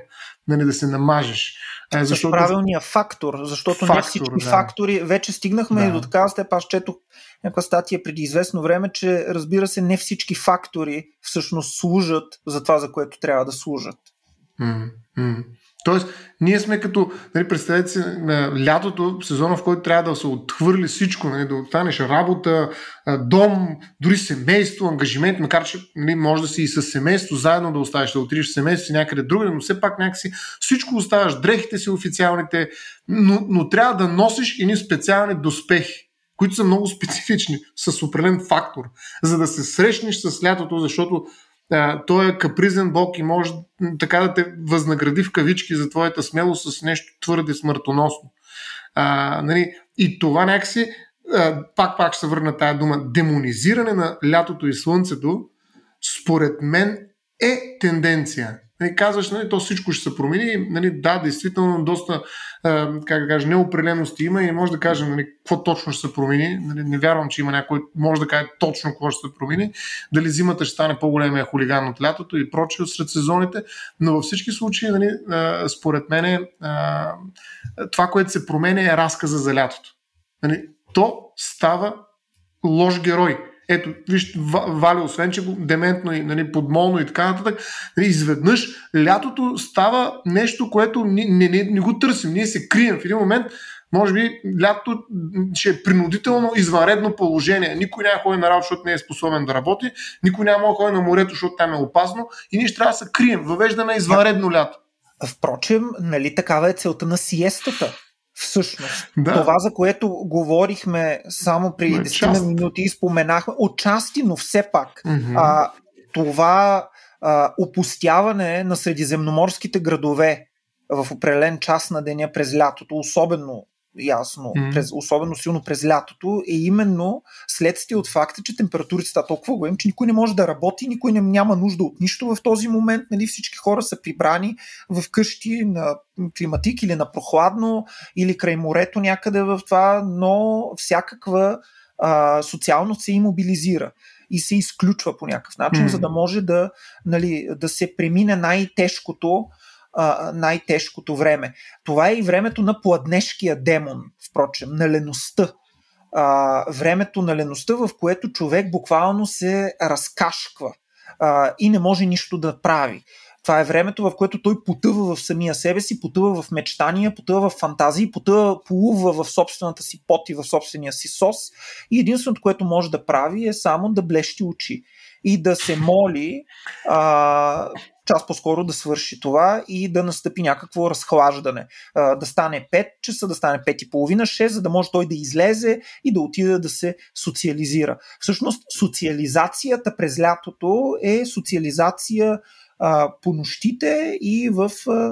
нали, да се намажеш. Защото... правилния фактор, защото фактор, не всички да. фактори, вече стигнахме да. и до такава степ, аз четох някаква статия преди известно време, че разбира се, не всички фактори всъщност служат за това, за което трябва да служат. Mm-hmm. Тоест, ние сме като, нали, представете си, на лятото, сезона, в който трябва да се отхвърли всичко, нали, да останеш работа, дом, дори семейство, ангажимент, макар че нали, може да си и с семейство, заедно да оставиш, да отидеш в семейство си някъде другаде, но все пак някакси всичко оставаш, дрехите си официалните, но, но трябва да носиш едни специални доспехи които са много специфични, с определен фактор, за да се срещнеш с лятото, защото а, той е капризен бог и може така да те възнагради в кавички за твоята смелост с нещо твърде смъртоносно. А, нали, и това някакси, пак пак ще се върна тая дума, демонизиране на лятото и слънцето, според мен е тенденция. Нали, казваш, нали, то всичко ще се промени. Нали, да, действително, доста как да кажа, неопределености има и може да кажем нали, какво точно ще се промени. Нали, не вярвам, че има някой, може да каже точно какво ще се промени. Дали зимата ще стане по-големия хулиган от лятото и прочее сред сезоните. Но във всички случаи, нали, според мен, това, което се променя е разказа за лятото. Нали, то става лош герой ето, виж, Вали, освен че дементно и нали, подмолно и така нататък, нали, изведнъж лятото става нещо, което не, не, не, не го търсим. Ние се крием. В един момент, може би, лятото ще е принудително извънредно положение. Никой няма ходи на работа, защото не е способен да работи, никой няма ходи на морето, защото там е опасно и ние ще трябва да се крием. Въвеждаме извънредно лято. Впрочем, нали такава е целта на сиестата всъщност. Да. Това, за което говорихме само при 10 минути и споменахме, отчасти, но все пак, mm-hmm. а, това а, опустяване на средиземноморските градове в определен час на деня през лятото, особено ясно, mm-hmm. през, особено силно през лятото, е именно следствие от факта, че температурите са толкова големи, че никой не може да работи, никой не, няма нужда от нищо в този момент. Нали, всички хора са прибрани в къщи на климатик или на прохладно, или край морето някъде в това, но всякаква а, социалност се имобилизира и се изключва по някакъв начин, mm-hmm. за да може да, нали, да се премине най-тежкото най-тежкото време. Това е и времето на пладнешкия демон, впрочем, на леността. А, времето на леността, в което човек буквално се разкашква а, и не може нищо да прави. Това е времето, в което той потъва в самия себе си, потъва в мечтания, потъва в фантазии, потъва, полува в собствената си пот и в собствения си сос. И единственото, което може да прави е само да блещи очи и да се моли а, час по-скоро да свърши това и да настъпи някакво разхлаждане. Да стане 5 часа, да стане 5 и половина, 6, за да може той да излезе и да отиде да се социализира. Всъщност, социализацията през лятото е социализация по нощите и в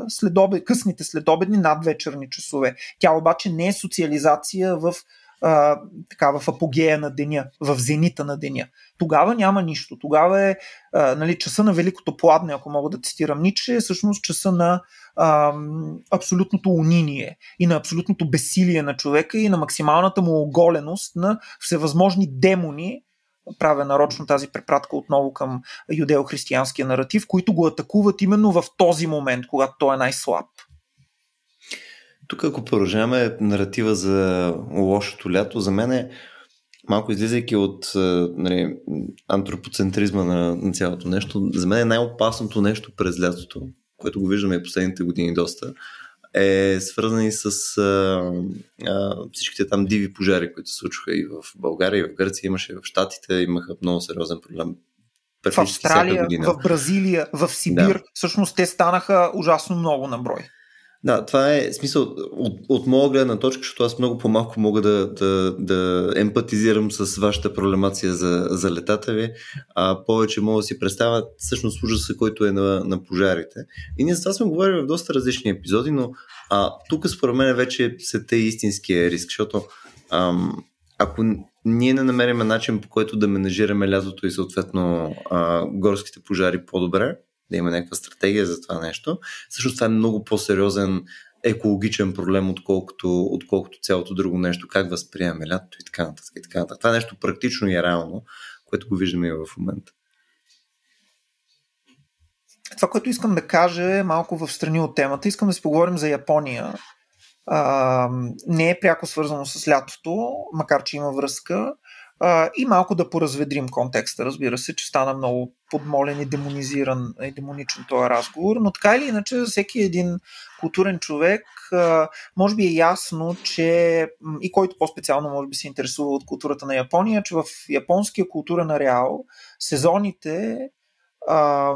следобед, късните следобедни надвечерни часове. Тя обаче не е социализация в а, така, в апогея на деня, в зенита на деня. Тогава няма нищо. Тогава е а, нали, часа на великото пладне, ако мога да цитирам Ниче, е всъщност часа на а, абсолютното униние и на абсолютното безсилие на човека и на максималната му оголеност на всевъзможни демони, правя нарочно тази препратка отново към юдео-християнския наратив, които го атакуват именно в този момент, когато той е най-слаб. Тук, ако продължаваме наратива за лошото лято, за мен е малко излизайки от нали, антропоцентризма на, на цялото нещо, за мен е най-опасното нещо през лятото, което го виждаме последните години доста, е свързани с а, а, всичките там диви пожари, които се случваха и в България, и в Гърция, имаше в Штатите, имаха много сериозен проблем. В Австралия, в Бразилия, в Сибир, да. всъщност те станаха ужасно много на брой. Да, това е смисъл от, от моя гледна точка, защото аз много по-малко мога да, да, да емпатизирам с вашата проблемация за, за летата ви, а повече мога да си представя всъщност ужаса, който е на, на пожарите. И ние за това сме говорили в доста различни епизоди, но а, тук според мен вече се те истинския риск, защото ам, ако ние не намерим начин по който да менажираме лятото и съответно а, горските пожари по-добре, да има някаква стратегия за това нещо. Също това е много по-сериозен екологичен проблем, отколкото, отколкото цялото друго нещо, как възприемаме лятото и така нататък. И така нататък. Това е нещо практично и реално, което го виждаме и в момента. Това, което искам да кажа е малко в страни от темата. Искам да си поговорим за Япония. А, не е пряко свързано с лятото, макар че има връзка а, и малко да поразведрим контекста. Разбира се, че стана много подмолен и демонизиран и демоничен този разговор, но така или иначе за всеки един културен човек а, може би е ясно, че и който по-специално може би се интересува от културата на Япония, че в японския културен ареал сезоните а,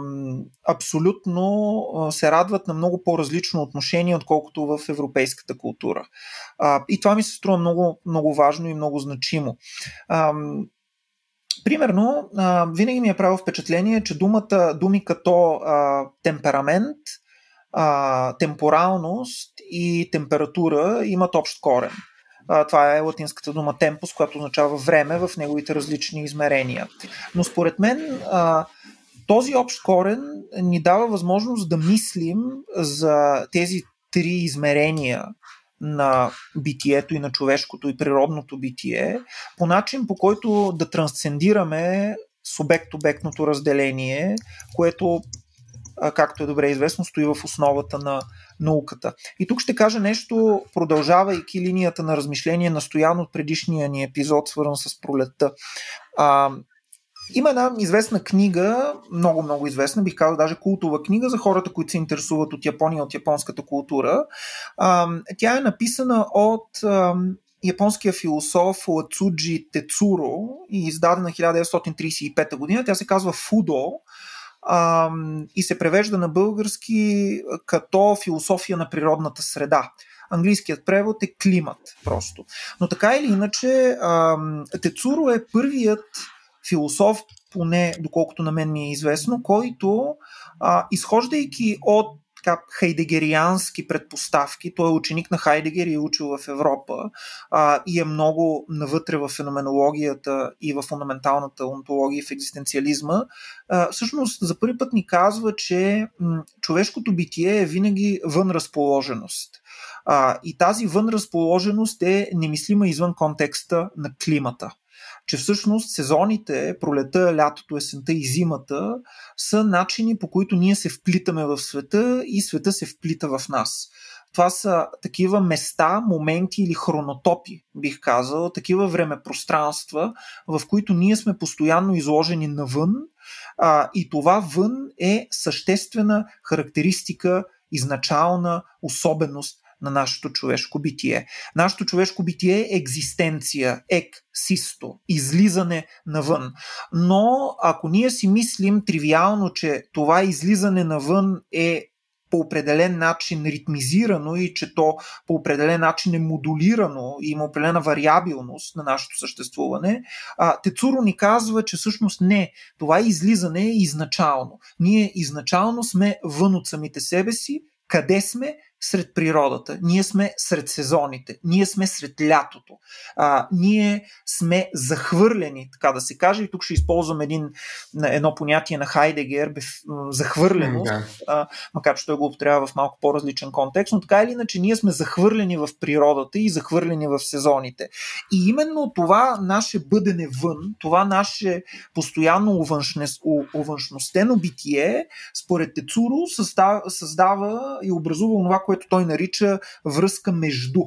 абсолютно се радват на много по-различно отношение, отколкото в европейската култура. А, и това ми се струва много, много важно и много значимо. А, примерно, а, винаги ми е правило впечатление, че думата, думи като а, темперамент, а, темпоралност и температура имат общ корен. Това е латинската дума темпус, която означава време в неговите различни измерения. Но според мен този общ корен ни дава възможност да мислим за тези три измерения на битието и на човешкото и природното битие по начин по който да трансцендираме субект-обектното разделение, което, както е добре известно, стои в основата на науката. И тук ще кажа нещо, продължавайки линията на размишление, настояно от предишния ни епизод, свързан с пролетта. А, има една известна книга, много, много известна, бих казал даже култова книга за хората, които се интересуват от Япония, от японската култура. Тя е написана от японския философ Лацуджи Тецуро и издадена 1935 година. Тя се казва Фудо и се превежда на български като философия на природната среда английският превод е климат просто. Но така или иначе, Тецуро е първият философ, поне доколкото на мен ми е известно, който, а, изхождайки от така, хайдегериански предпоставки. Той е ученик на Хайдегер и е учил в Европа а, и е много навътре в феноменологията и в фундаменталната онтология и в екзистенциализма. А, всъщност, за първи път ни казва, че м- човешкото битие е винаги вън разположеност. А, и тази вън разположеност е немислима извън контекста на климата че всъщност сезоните, пролета, лятото, есента и зимата са начини по които ние се вплитаме в света и света се вплита в нас. Това са такива места, моменти или хронотопи, бих казал, такива времепространства, в които ние сме постоянно изложени навън А, и това вън е съществена характеристика, изначална особеност на нашето човешко битие. Нашето човешко битие е екзистенция, ек, систо, излизане навън. Но ако ние си мислим тривиално, че това излизане навън е по определен начин ритмизирано и че то по определен начин е модулирано и има определена вариабилност на нашето съществуване, Тецуро ни казва, че всъщност не, това излизане е изначално. Ние изначално сме вън от самите себе си, къде сме, сред природата, ние сме сред сезоните, ние сме сред лятото, а, ние сме захвърлени, така да се каже, и тук ще използвам един, едно понятие на Хайдегер, захвърленост, да. а, макар че той го употребява в малко по-различен контекст, но така или иначе ние сме захвърлени в природата и захвърлени в сезоните. И именно това наше бъдене вън, това наше постоянно увъншностено битие, според Тецуро, създава, създава и образува това, което той нарича връзка между.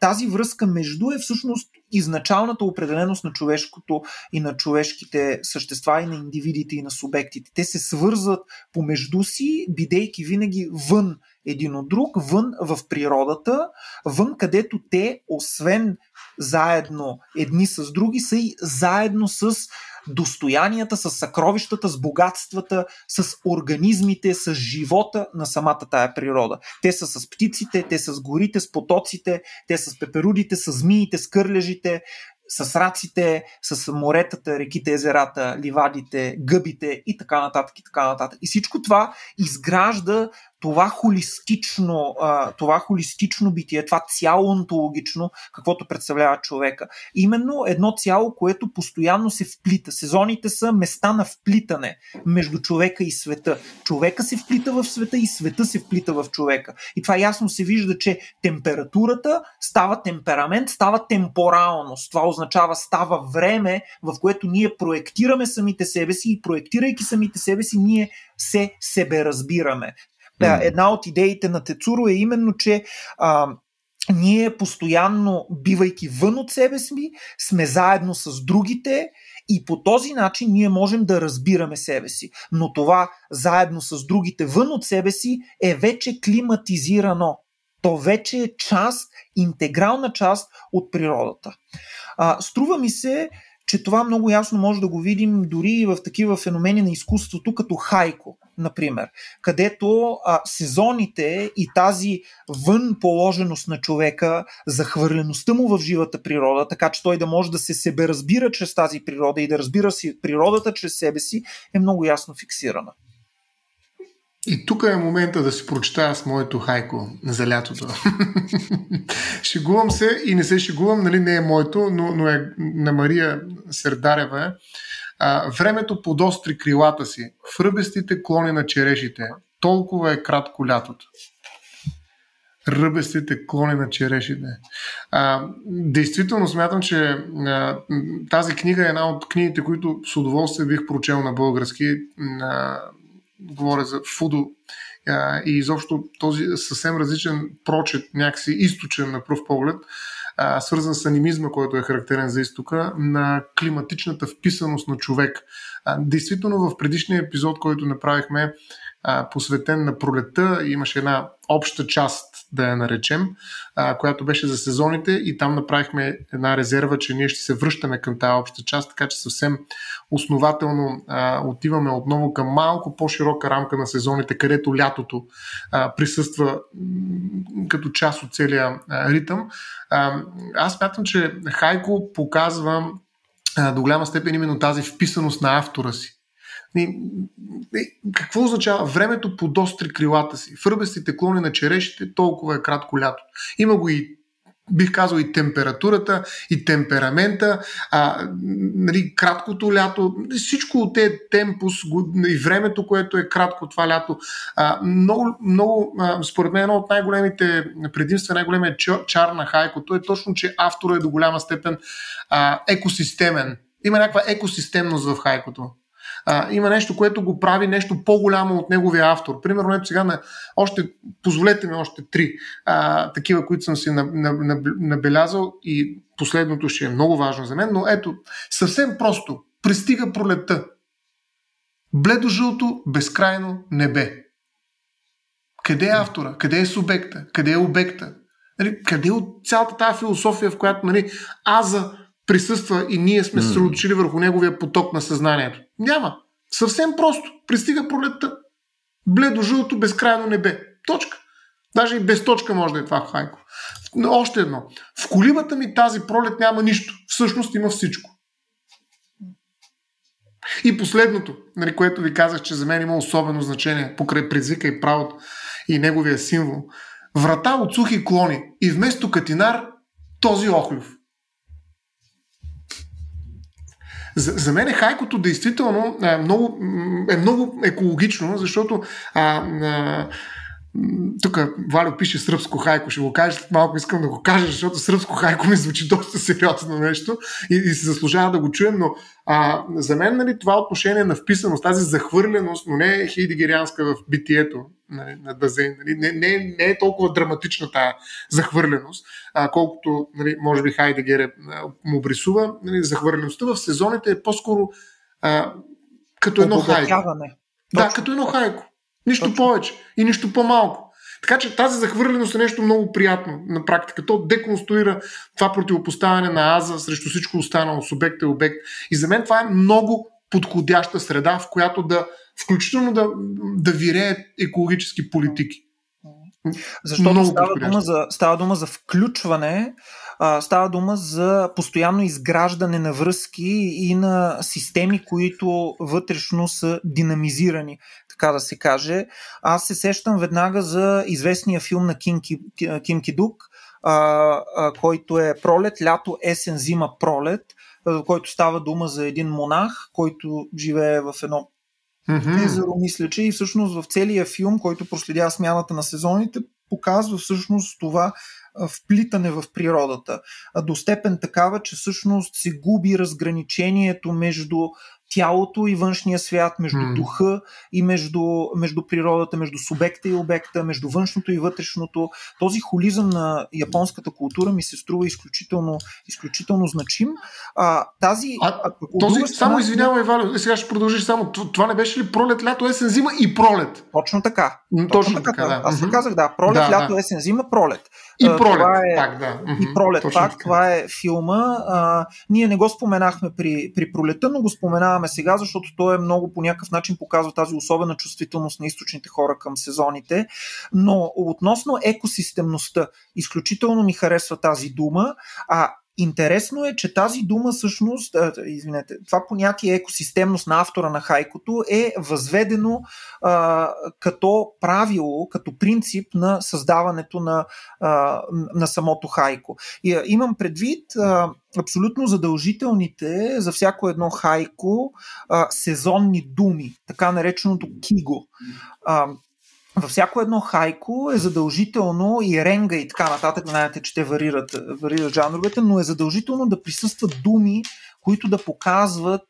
Тази връзка между е всъщност изначалната определеност на човешкото и на човешките същества и на индивидите и на субектите. Те се свързват помежду си, бидейки винаги вън един от друг, вън в природата, вън където те, освен заедно едни с други, са и заедно с достоянията, с съкровищата, с богатствата, с организмите, с живота на самата тая природа. Те са с птиците, те са с горите, с потоците, те са с пеперудите, с змиите, с кърлежите, с раците, с моретата, реките, езерата, ливадите, гъбите и така нататък и така нататък. И всичко това изгражда това холистично, това холистично битие, това цяло онтологично, каквото представлява човека. Именно едно цяло, което постоянно се вплита. Сезоните са места на вплитане между човека и света. Човека се вплита в света и света се вплита в човека. И това ясно се вижда, че температурата става темперамент, става темпоралност. Това означава става време, в което ние проектираме самите себе си и проектирайки самите себе си, ние се себе разбираме. Да, една от идеите на Тецуро е именно, че а, ние постоянно, бивайки вън от себе си, сме заедно с другите и по този начин ние можем да разбираме себе си. Но това заедно с другите вън от себе си е вече климатизирано. То вече е част, интегрална част от природата. А, струва ми се, че това много ясно може да го видим дори и в такива феномени на изкуството, като хайко, например, където а, сезоните и тази вън положеност на човека, захвърлеността му в живата природа, така че той да може да се себе разбира чрез тази природа и да разбира си природата чрез себе си, е много ясно фиксирана. И тук е момента да си прочета с моето хайко за лятото. шегувам се и не се шегувам, нали не е моето, но, но е на Мария Сердарева. Е. Времето подостри крилата си в ръбестите клони на черешите. Толкова е кратко лятото. Ръбестите клони на черешите. А, действително смятам, че а, тази книга е една от книгите, които с удоволствие бих прочел на български. А, говоря за Фудо а, и изобщо този съвсем различен прочет, някакси източен на пръв поглед, а, свързан с анимизма, който е характерен за изтока, на климатичната вписаност на човек. Действително в предишния епизод, който направихме, посветен на пролета, имаше една обща част да я наречем, а, която беше за сезоните и там направихме една резерва, че ние ще се връщаме към тази обща част, така че съвсем основателно а, отиваме отново към малко по-широка рамка на сезоните, където лятото а, присъства м- като част от целия а, ритъм. А, аз смятам, че Хайко показва а, до голяма степен именно тази вписаност на автора си. Какво означава времето подостри крилата си? В ръбестите клони на черешите толкова е кратко лято. Има го и бих казал и температурата, и темперамента, а, нали, краткото лято, всичко от тези темпус и времето, което е кратко това лято. А, много, много, според мен, едно от най-големите предимства, най-големият чар на хайкото е точно, че автора е до голяма степен а, екосистемен. Има някаква екосистемност в хайкото а, има нещо, което го прави нещо по-голямо от неговия автор. Примерно, ето сега на още, позволете ми още три а, такива, които съм си набелязал и последното ще е много важно за мен, но ето, съвсем просто, пристига пролета. Бледо-жълто, безкрайно небе. Къде е автора? Къде е субекта? Къде е обекта? Нали, къде е от цялата тази философия, в която нали, аза присъства и ние сме mm. върху неговия поток на съзнанието? Няма. Съвсем просто. Пристига пролетта. Бледо-жълто, безкрайно небе. Точка. Даже и без точка може да е това хайко. Още едно. В колибата ми тази пролет няма нищо. Всъщност има всичко. И последното, нали, което ви казах, че за мен има особено значение покрай предзвика и правото и неговия символ. Врата от сухи клони и вместо катинар този охлюв. За, за мен е хайкото действително е много, е много екологично, защото а, а, тук Валю пише сръбско хайко, ще го кажа малко, искам да го кажа, защото сръбско хайко ми звучи доста сериозно нещо и, и се заслужава да го чуем, но а, за мен нали, това отношение на вписаност, тази захвърленост, но не хейдегерианска в битието нали, на Дазен, нали, не, не, не е толкова драматична тази захвърленост, а, колкото нали, може би Хайдегер е, му обрисува. Нали, захвърлеността в сезоните е по-скоро а, като едно хайко. Да, като едно хайко. Нищо Точно. повече и нищо по-малко. Така че тази захвърленост е нещо много приятно на практика. То деконструира това противопоставяне на аза срещу всичко останало, субект и обект. И за мен това е много подходяща среда, в която да, включително да, да виреят екологически политики. Защото става дума, за, става дума за включване, а, става дума за постоянно изграждане на връзки и на системи, които вътрешно са динамизирани така да се каже. Аз се сещам веднага за известния филм на Ким, Ким Кидук, а, а, който е Пролет, лято, есен, зима, пролет, който става дума за един монах, който живее в едно mm-hmm. езеро, мисля, че и всъщност в целия филм, който проследява смяната на сезоните, показва всъщност това вплитане в природата. До степен такава, че всъщност се губи разграничението между тялото и външния свят, между mm. духа и между, между природата, между субекта и обекта, между външното и вътрешното. Този холизъм на японската култура ми се струва изключително, изключително значим. А, тази, а, а този, страна, само извинявай, Валю, сега ще продължиш само. Това не беше ли пролет, лято, есен, зима и пролет? Точно така. Точно, точно така, така, да. Аз mm-hmm. казах, да, пролет, да, лято, да. есен, зима, пролет. И пролет, това е, пак, да. И пролет, Точно пак, така. това е филма. А, ние не го споменахме при, при пролета, но го споменаваме сега, защото той е много по някакъв начин показва тази особена чувствителност на източните хора към сезоните. Но относно екосистемността, изключително ми харесва тази дума. А Интересно е, че тази дума всъщност, извинете, това понятие екосистемност на автора на хайкото е възведено а, като правило, като принцип на създаването на, а, на самото хайко. И а, имам предвид а, абсолютно задължителните за всяко едно хайко а, сезонни думи, така нареченото киго. А, във всяко едно хайко е задължително и ренга и така нататък, знаете, че те варират, варират жанровете, но е задължително да присъстват думи, които да показват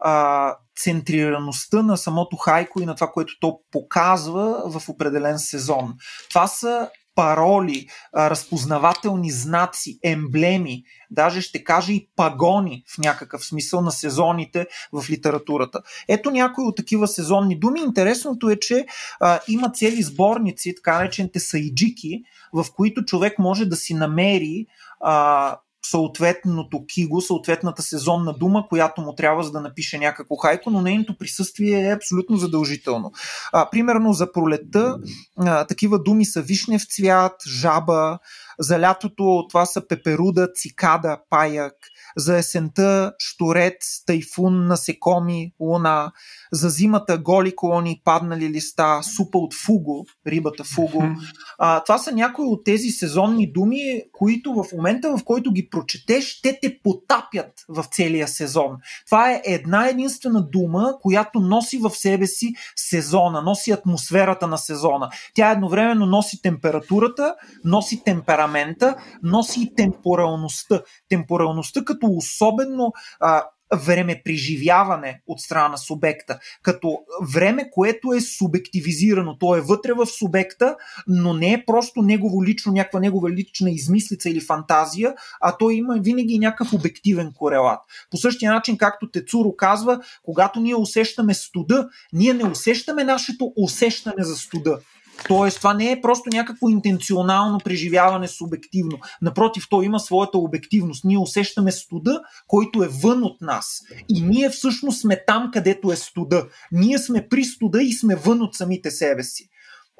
а, центрираността на самото хайко и на това, което то показва в определен сезон. Това са пароли, разпознавателни знаци, емблеми, даже ще кажа и пагони в някакъв смисъл на сезоните в литературата. Ето някои от такива сезонни думи. Интересното е, че а, има цели сборници, така наречените сайджики, в които човек може да си намери а, съответното киго, съответната сезонна дума, която му трябва за да напише някакво хайко, но нейното присъствие е абсолютно задължително. А, примерно за пролетта а, такива думи са вишнев цвят, жаба, за лятото това са пеперуда, цикада, паяк, за есента шторец, тайфун, насекоми, луна, за зимата голи колони, паднали листа, супа от фуго, рибата фуго. А, това са някои от тези сезонни думи, които в момента, в който ги прочетеш, те те потапят в целия сезон. Това е една единствена дума, която носи в себе си сезона, носи атмосферата на сезона. Тя едновременно носи температурата, носи темперамента, носи и темпоралността. Темпоралността като особено а, време преживяване от страна на субекта, като време, което е субективизирано. То е вътре в субекта, но не е просто негово лично, някаква негова лична измислица или фантазия, а то има винаги някакъв обективен корелат. По същия начин, както Тецуро казва, когато ние усещаме студа, ние не усещаме нашето усещане за студа. Тоест, това не е просто някакво интенционално преживяване субективно. Напротив, то има своята обективност. Ние усещаме студа, който е вън от нас. И ние всъщност сме там, където е студа. Ние сме при студа и сме вън от самите себе си.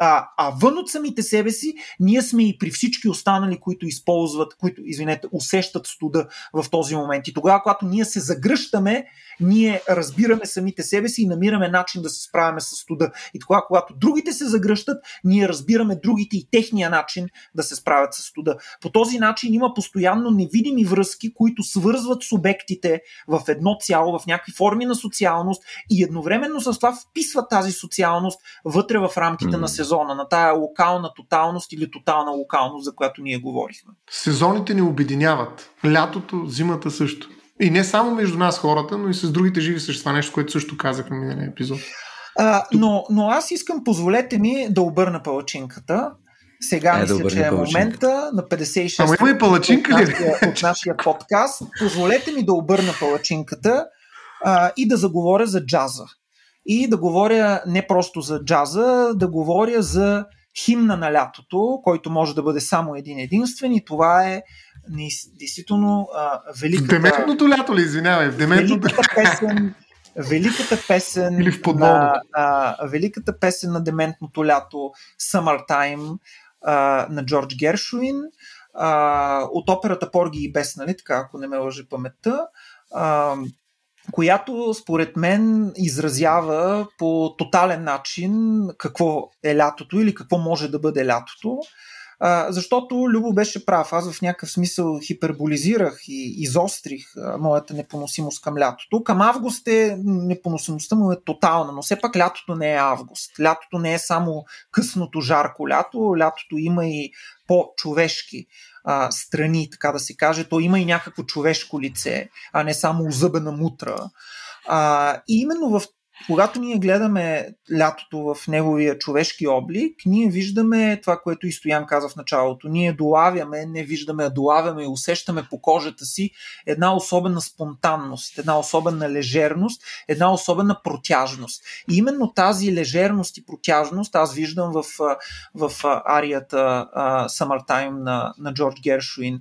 А, а вън от самите себе си, ние сме и при всички останали, които използват, които, извинете, усещат студа в този момент. И тогава, когато ние се загръщаме, ние разбираме самите себе си и намираме начин да се справяме с студа. И тогава, когато другите се загръщат, ние разбираме другите и техния начин да се справят с студа. По този начин има постоянно невидими връзки, които свързват субектите в едно цяло, в някакви форми на социалност и едновременно с това вписват тази социалност вътре в рамките mm. на сезона, на тая локална тоталност или тотална локалност, за която ние говорихме. Сезоните ни обединяват. Лятото, зимата също. И не само между нас хората, но и с другите живи същества, нещо, което също казах на миналия епизод. А, но, но аз искам, позволете ми да обърна палачинката. Сега е, мисля, да че е момента на 56 Ама има и палачинка от, нашия, от нашия подкаст. Позволете ми да обърна палачинката а, и да заговоря за джаза. И да говоря не просто за джаза, да говоря за химна на лятото, който може да бъде само един единствен и това е действително а, великата... Деметното лято ли, извинявай? Деметното... Великата песен, великата песен Или в на, а, великата песен на дементното лято Summertime а, на Джордж Гершуин а, от операта Порги и Бес, нали, така, ако не ме лъжи паметта, а, която според мен изразява по тотален начин какво е лятото или какво може да бъде лятото. А, защото Любо беше прав. Аз в някакъв смисъл хиперболизирах и изострих а, моята непоносимост към лятото. Към август е непоносимостта му е тотална, но все пак лятото не е август. Лятото не е само късното жарко лято, лятото има и по-човешки а, страни, така да се каже. То има и някакво човешко лице, а не само озъбена мутра. А, и именно в когато ние гледаме лятото в неговия човешки облик, ние виждаме това, което и Стоян каза в началото. Ние долавяме, не виждаме, а долавяме и усещаме по кожата си една особена спонтанност, една особена лежерност, една особена протяжност. И именно тази лежерност и протяжност аз виждам в, в арията Summertime на, на Джордж Гершуин.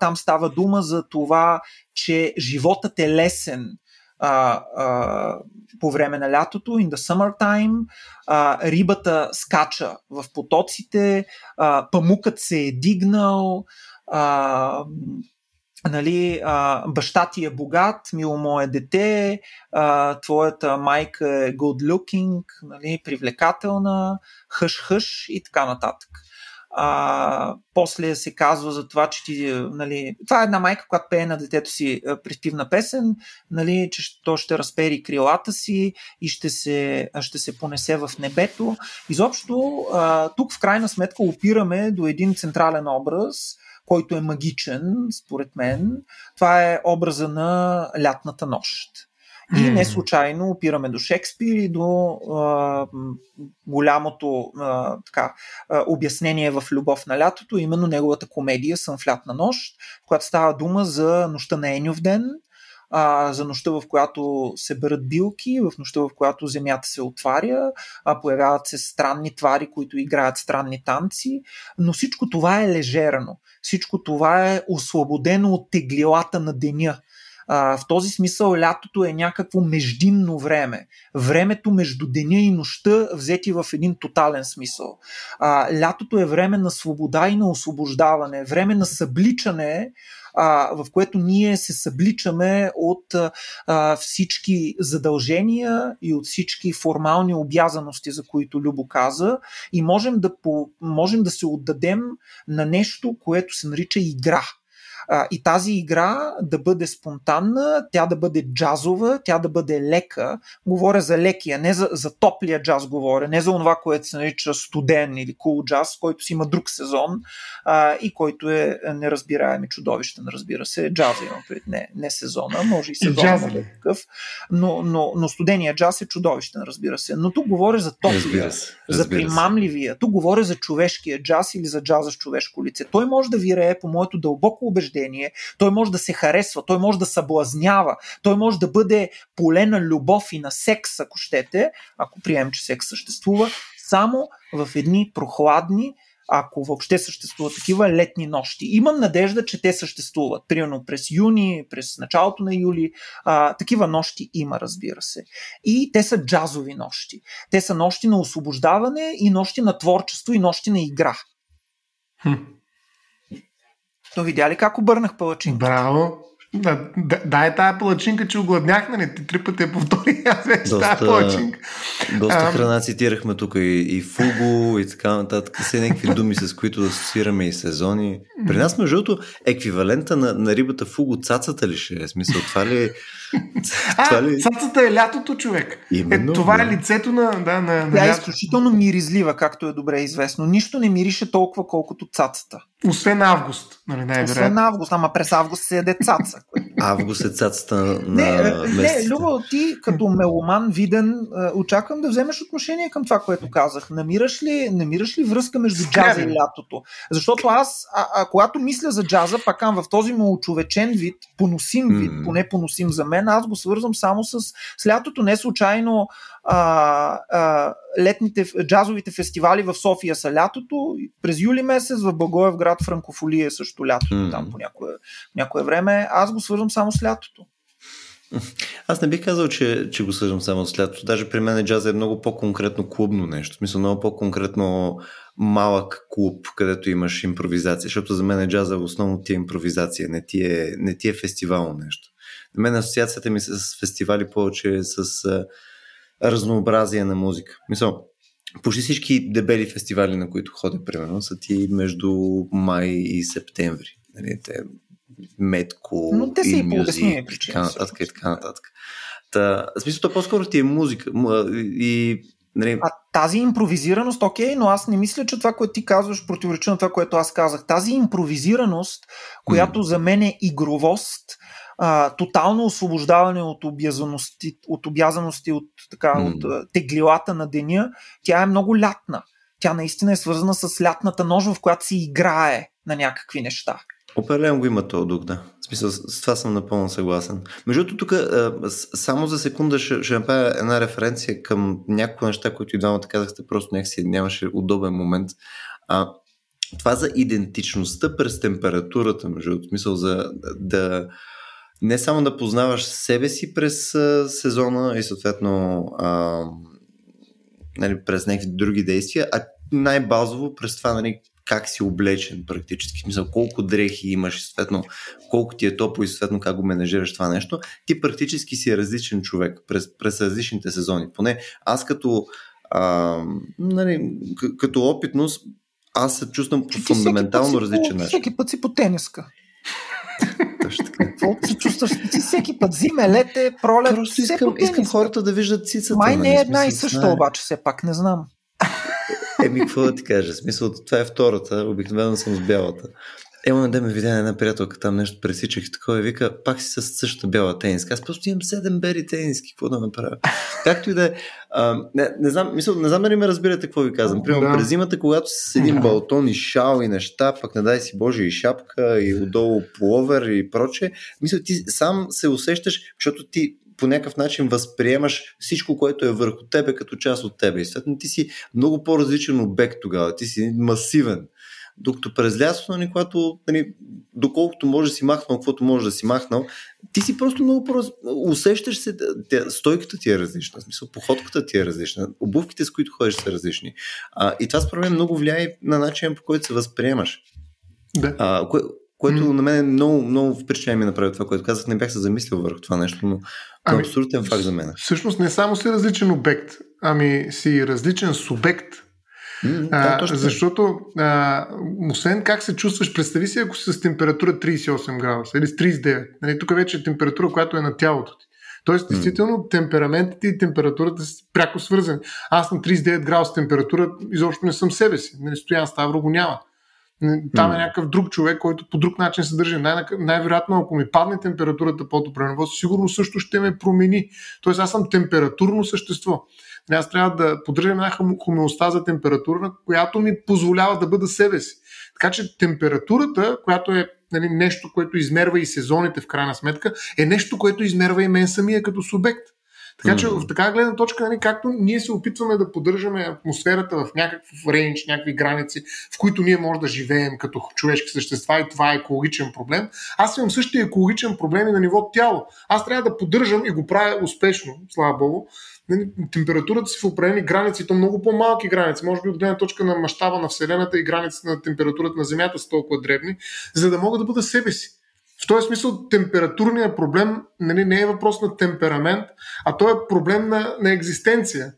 Там става дума за това, че животът е лесен, а, а, по време на лятото, in the summertime, а, рибата скача в потоците, а, памукът се е дигнал, а, нали, а, баща ти е богат, мило мое дете, а, твоята майка е good looking, нали, привлекателна, хъш-хъш и така нататък. А, после се казва за това, че ти, нали, това е една майка, която пее на детето си приспивна песен, нали, че то ще разпери крилата си и ще се, ще се понесе в небето. Изобщо, а, тук в крайна сметка опираме до един централен образ, който е магичен, според мен. Това е образа на лятната нощ. И не случайно опираме до Шекспир и до а, голямото а, така, а, обяснение в Любов на лятото, именно неговата комедия Сън в лятна нощ, в която става дума за нощта на Енюв ден, а, за нощта, в която се бърят билки, в нощта, в която земята се отваря, а, появяват се странни твари, които играят странни танци, но всичко това е лежерано. Всичко това е освободено от теглилата на деня а, в този смисъл лятото е някакво междинно време. Времето между деня и нощта, взети в един тотален смисъл. А, лятото е време на свобода и на освобождаване, време на събличане, а, в което ние се събличаме от а, всички задължения и от всички формални обязаности, за които Любо каза, и можем да, по, можем да се отдадем на нещо, което се нарича игра А, и тази игра да бъде спонтанна, тя да бъде джазова, тя да бъде лека. Говоря за лекия, не за, за топлия джаз говоря, не за това, което се нарича студен или кул cool джаз, който си има друг сезон а, и който е неразбираем и чудовищен, разбира се. Джаза имам пред не, не сезона, може и сезона да е такъв, но, но, но студения джаз е чудовищен, разбира се. Но тук говоря за топлия, за примамливия, тук говоря за човешкия джаз или за джаза с човешко лице. Той може да вирее, по моето дълбоко убеждение, той може да се харесва, той може да съблазнява, той може да бъде поле на любов и на секс, ако щете, ако приемем, че секс съществува, само в едни прохладни, ако въобще съществуват такива летни нощи. Имам надежда, че те съществуват. Примерно през юни, през началото на юли. А, такива нощи има, разбира се. И те са джазови нощи. Те са нощи на освобождаване и нощи на творчество и нощи на игра. Хм. Но видя ли как обърнах палачинка? Браво! Да, да, да е тая палачинка, че огладнях, нали? Ти три пъти я повтори, аз вече доста, тая палачинка. Доста а, храна цитирахме тук и, и фуго и така нататък. Все някакви думи, с които да асоциираме и сезони. При нас, между другото, еквивалента на, на рибата фуго, цацата ли ще е? Смисъл, това ли е? Това ли... А, цацата е лятото, човек. Именно, е, това да. е лицето на, да, на, на Тя е изключително миризлива, както е добре известно. Нищо не мирише толкова, колкото цацата. Освен август, нали, най Освен август, ама през август се яде цаца. август е цацата на Не, не Любо, ти като меломан виден, очаквам да вземеш отношение към това, което казах. Намираш ли, намираш ли връзка между джаза и лятото? Защото аз, а, а, когато мисля за джаза, пак в този му човечен вид, поносим вид, поне поносим за мен, аз го свързвам само с, с лятото. Не случайно а, а, летните джазовите фестивали в София са лятото, през юли месец в Благоевград Франкофолия е също лятото, mm. там по някое, някое време. Аз го свързвам само с лятото. Аз не бих казал, че, че го съждам само с лятото. Даже при мен джаза е много по-конкретно клубно нещо. Смисъл, много по-конкретно малък клуб, където имаш импровизация. Защото за мен е джаза основно ти е импровизация, не ти е, не ти е фестивално нещо. На мен асоциацията ми с фестивали повече е с а, разнообразие на музика. Мисъл, почти всички дебели фестивали, на които ходя, примерно, са ти между май и септември. Нали, те метко Но те са и, мюзик, и така нататък и така нататък. Та, в смисъл, то по-скоро ти е музика. И, нали... А тази импровизираност, окей, но аз не мисля, че това, което ти казваш, противоречи на това, което аз казах. Тази импровизираност, която mm. за мен е игровост, а, тотално освобождаване от обязаности, от, обязаности, от, така, mm. от теглилата на деня, тя е много лятна. Тя наистина е свързана с лятната нож, в която си играе на някакви неща. Определено го има този дух, да. В смисъл, с това съм напълно съгласен. Между другото, тук само за секунда ще, ще направя една референция към някои неща, които и двамата казахте, просто някакси нямаше удобен момент. А, това за идентичността през температурата, между другото, смисъл за да не само да познаваш себе си през а, сезона и съответно а, нали, през някакви други действия, а най-базово през това нали, как си облечен практически. Смисъл, колко дрехи имаш, съответно, колко ти е топло и съответно как го менежираш това нещо, ти практически си различен човек през, през различните сезони. Поне аз като, а, нали, като опитност, аз се чувствам по фундаментално различен начин. Всеки път си по тениска. Така. Какво се чувстваш? Ти всеки път зиме, лете, пролет. Просто искам, искам хората да виждат цицата. Май не е една и съща, обаче все пак, не знам. Еми, какво да ти кажа? Смисъл, това е втората, обикновено съм с бялата. Емо да ме видя една приятелка, там нещо пресичах и такова и вика, пак си с същата бяла тениска. Аз просто имам седем бери тениски, какво да направя? Както и да е. Не, не, знам, мисъл, не знам дали ме разбирате какво ви казвам. Примерно да. през зимата, когато си с един балтон и шал и неща, пък не дай си Боже и шапка и отдолу пловер и проче, мисля, ти сам се усещаш, защото ти по някакъв начин възприемаш всичко, което е върху тебе като част от тебе. И следно ти си много по-различен обект тогава. Ти си масивен. Докато през лятото, нали, когато, нали, доколкото може да си махнал, каквото може да си махнал, ти си просто много по усещаш се, тя, стойката ти е различна, в смисъл, походката ти е различна, обувките, с които ходиш са различни. А, и това според мен много влияе на начина по който се възприемаш. Да. А, кое, което mm. на мен е много, много впечатление ми направи това, което казах. Не бях се замислил върху това нещо, но ами, е абсолютен факт за мен. Всъщност не само си различен обект, ами си различен субект. Mm, да, а, защото, а, освен как се чувстваш, представи си, ако си с температура 38 градуса или с 39. Нали, тук вече е температура, която е на тялото ти. Тоест, действително, темпераментите и температурата са пряко свързани. Аз на 39 градуса температура изобщо не съм себе си. Нали, Стоян Ставро го няма. Там е някакъв друг човек, който по друг начин се държи. Най- най-вероятно, ако ми падне температурата под определено сигурно също ще ме промени. Тоест, аз съм температурно същество. Аз трябва да поддържам една хомеостаза температура, която ми позволява да бъда себе си. Така че температурата, която е нали, нещо, което измерва и сезоните в крайна сметка, е нещо, което измерва и мен самия като субект. Така че в такава гледна точка, нали, както ние се опитваме да поддържаме атмосферата в някакъв рейндж, някакви граници, в които ние можем да живеем като човешки същества и това е екологичен проблем, аз имам същия екологичен проблем и на ниво тяло. Аз трябва да поддържам и го правя успешно, слава Богу, Нали, температурата си в определени граници, то много по-малки граници, може би от гледна точка на мащаба на Вселената и границите на температурата на Земята са толкова дребни, за да мога да бъда себе си. В този смисъл температурният проблем нали, не е въпрос на темперамент, а то е проблем на, на екзистенция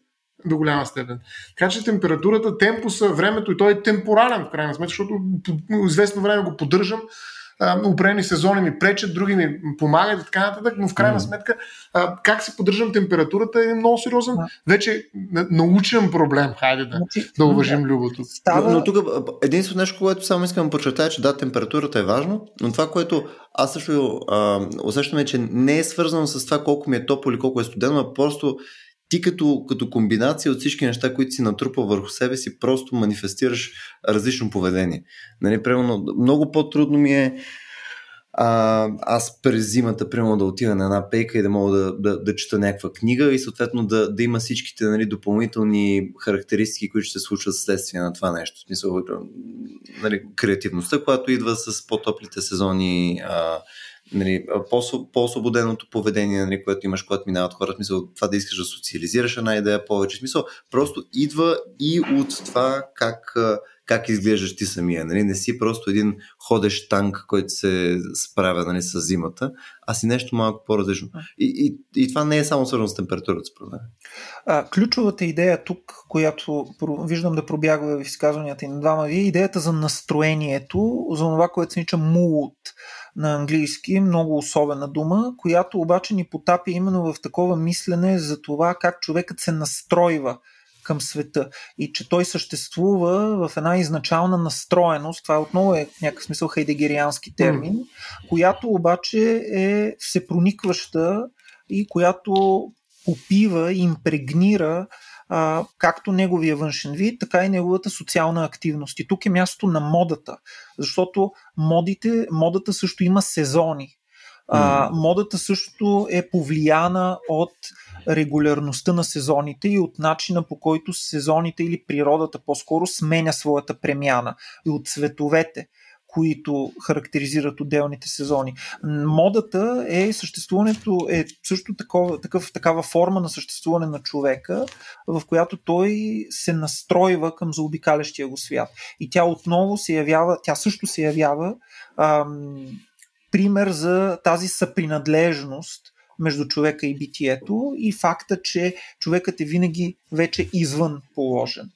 до голяма степен. Така че температурата, темпуса, времето и той е темпорален в крайна сметка, защото известно време го поддържам, определени сезони ми пречат, други ми помагат и така нататък, но в крайна сметка а, как си поддържам температурата е много сериозен, вече научен проблем, хайде да, значи, да уважим любото. Става... Но, но тук единственото нещо, което само искам да подчертая, че да, температурата е важно, но това, което аз също а, усещаме, че не е свързано с това колко ми е топло или колко е студено, а просто ти като, като комбинация от всички неща, които си натрупа върху себе си, просто манифестираш различно поведение. Нали, примерно, много по-трудно ми е а, аз през зимата, примерно, да отида на една пейка и да мога да, да, да чета някаква книга и съответно да, да има всичките нали, допълнителни характеристики, които ще се случват следствие на това нещо. В смисъл, нали, креативността, която идва с по-топлите сезони, а, нали, по-освободеното поведение, нали, което имаш, когато минават хората, смисъл, това да искаш да социализираш една идея повече, смисъл, просто идва и от това как, как изглеждаш ти самия. Нали? Не си просто един ходещ танк, който се справя нали, с зимата, а си нещо малко по-различно. И, и, и това не е само свързано с температурата, според мен. А, ключовата идея тук, която виждам да пробягва в изказванията и на двама ви, е идеята за настроението, за това, което се нарича mood на английски, много особена дума, която обаче ни потапя именно в такова мислене за това как човекът се настройва към света и че той съществува в една изначална настроеност, това отново е в някакъв смисъл хайдегериански термин, mm. която обаче е всепроникваща и която попива и импрегнира а, както неговия външен вид, така и неговата социална активност. И тук е място на модата, защото модите, модата също има сезони. А, модата също е повлияна от регулярността на сезоните и от начина по който сезоните или природата по-скоро сменя своята премяна и от цветовете които характеризират отделните сезони. Модата е съществуването, е също такова, такъв, такава форма на съществуване на човека, в която той се настройва към заобикалящия го свят. И тя отново се явява, тя също се явява ам, пример за тази съпринадлежност между човека и битието и факта, че човекът е винаги вече извън положен.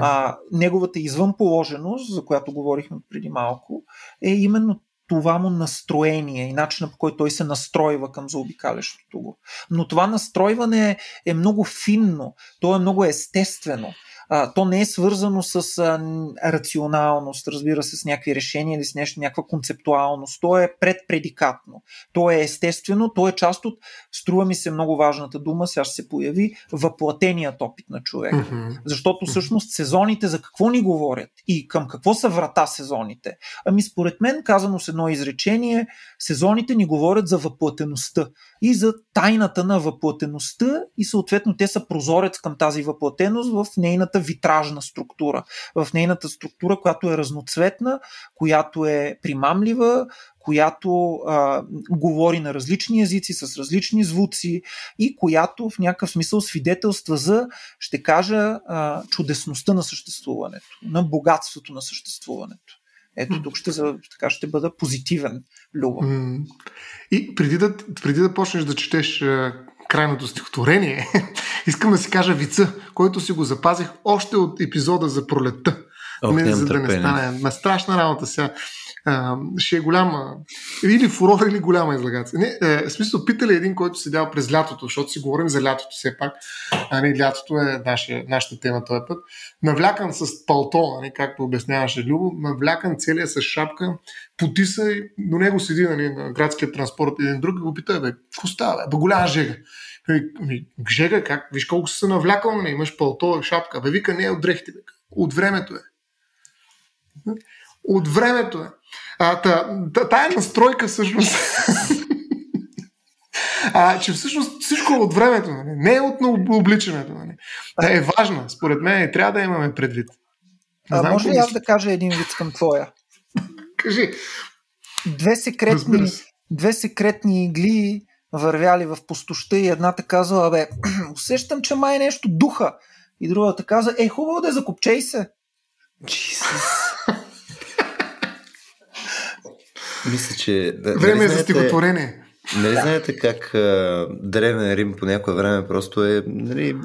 А, неговата извънположеност, за която говорихме преди малко, е именно това му настроение и начина по който той се настройва към заобикалящото го. Но това настройване е много финно, то е много естествено а, то не е свързано с а, рационалност, разбира се, с някакви решения или с нещо, някаква концептуалност. То е предпредикатно. То е естествено, то е част от, струва ми се много важната дума, сега ще се появи, въплатеният опит на човека. Mm-hmm. Защото всъщност сезоните за какво ни говорят и към какво са врата сезоните? Ами според мен, казано с едно изречение, сезоните ни говорят за въплатеността и за тайната на въплатеността и съответно те са прозорец към тази въплатеност в нейната витражна структура. В нейната структура, която е разноцветна, която е примамлива, която а, говори на различни езици, с различни звуци и която в някакъв смисъл свидетелства за, ще кажа, а, чудесността на съществуването, на богатството на съществуването. Ето тук ще, така ще бъда позитивен, Люба. И преди да, преди да почнеш да четеш крайното стихотворение, искам да си кажа вица, който си го запазих още от епизода за пролетта. Ох, не, за да не стане. Ма страшна работа сега. Ще е голяма. Или фурор, или голяма излагация. Не, е, в смисъл, питали един, който седял през лятото, защото си говорим за лятото все пак. А не, лятото е нашия, нашата тема този път. Навлякан с палто, нали, както обясняваше Любо, навлякан целия с шапка, потиса и до него седи нали, на градския транспорт един друг и го пита, бе, какво става, бе, голяма жега. Ами, ами, жега, как? Виж колко се навлякал, нали? имаш палто, шапка. Бе, вика, не е от дрехите, бе. От времето е. От времето е. А, та, та, тая настройка всъщност а, че всъщност всичко е от времето, нали? не е от обличането. Нали? Е важна, според мен и трябва да имаме предвид. Не А, знам може ли аз да кажа един вид към твоя? Кажи. Две секретни, се. две секретни игли вървяли в пустоща и едната казала, бе, усещам, че май нещо духа. И другата каза, е, хубаво да закопчей се. Jesus. Мисля, че... да- Време нали е за стихотворение. Нали знаете как а, Древен Рим по някое време просто е нали,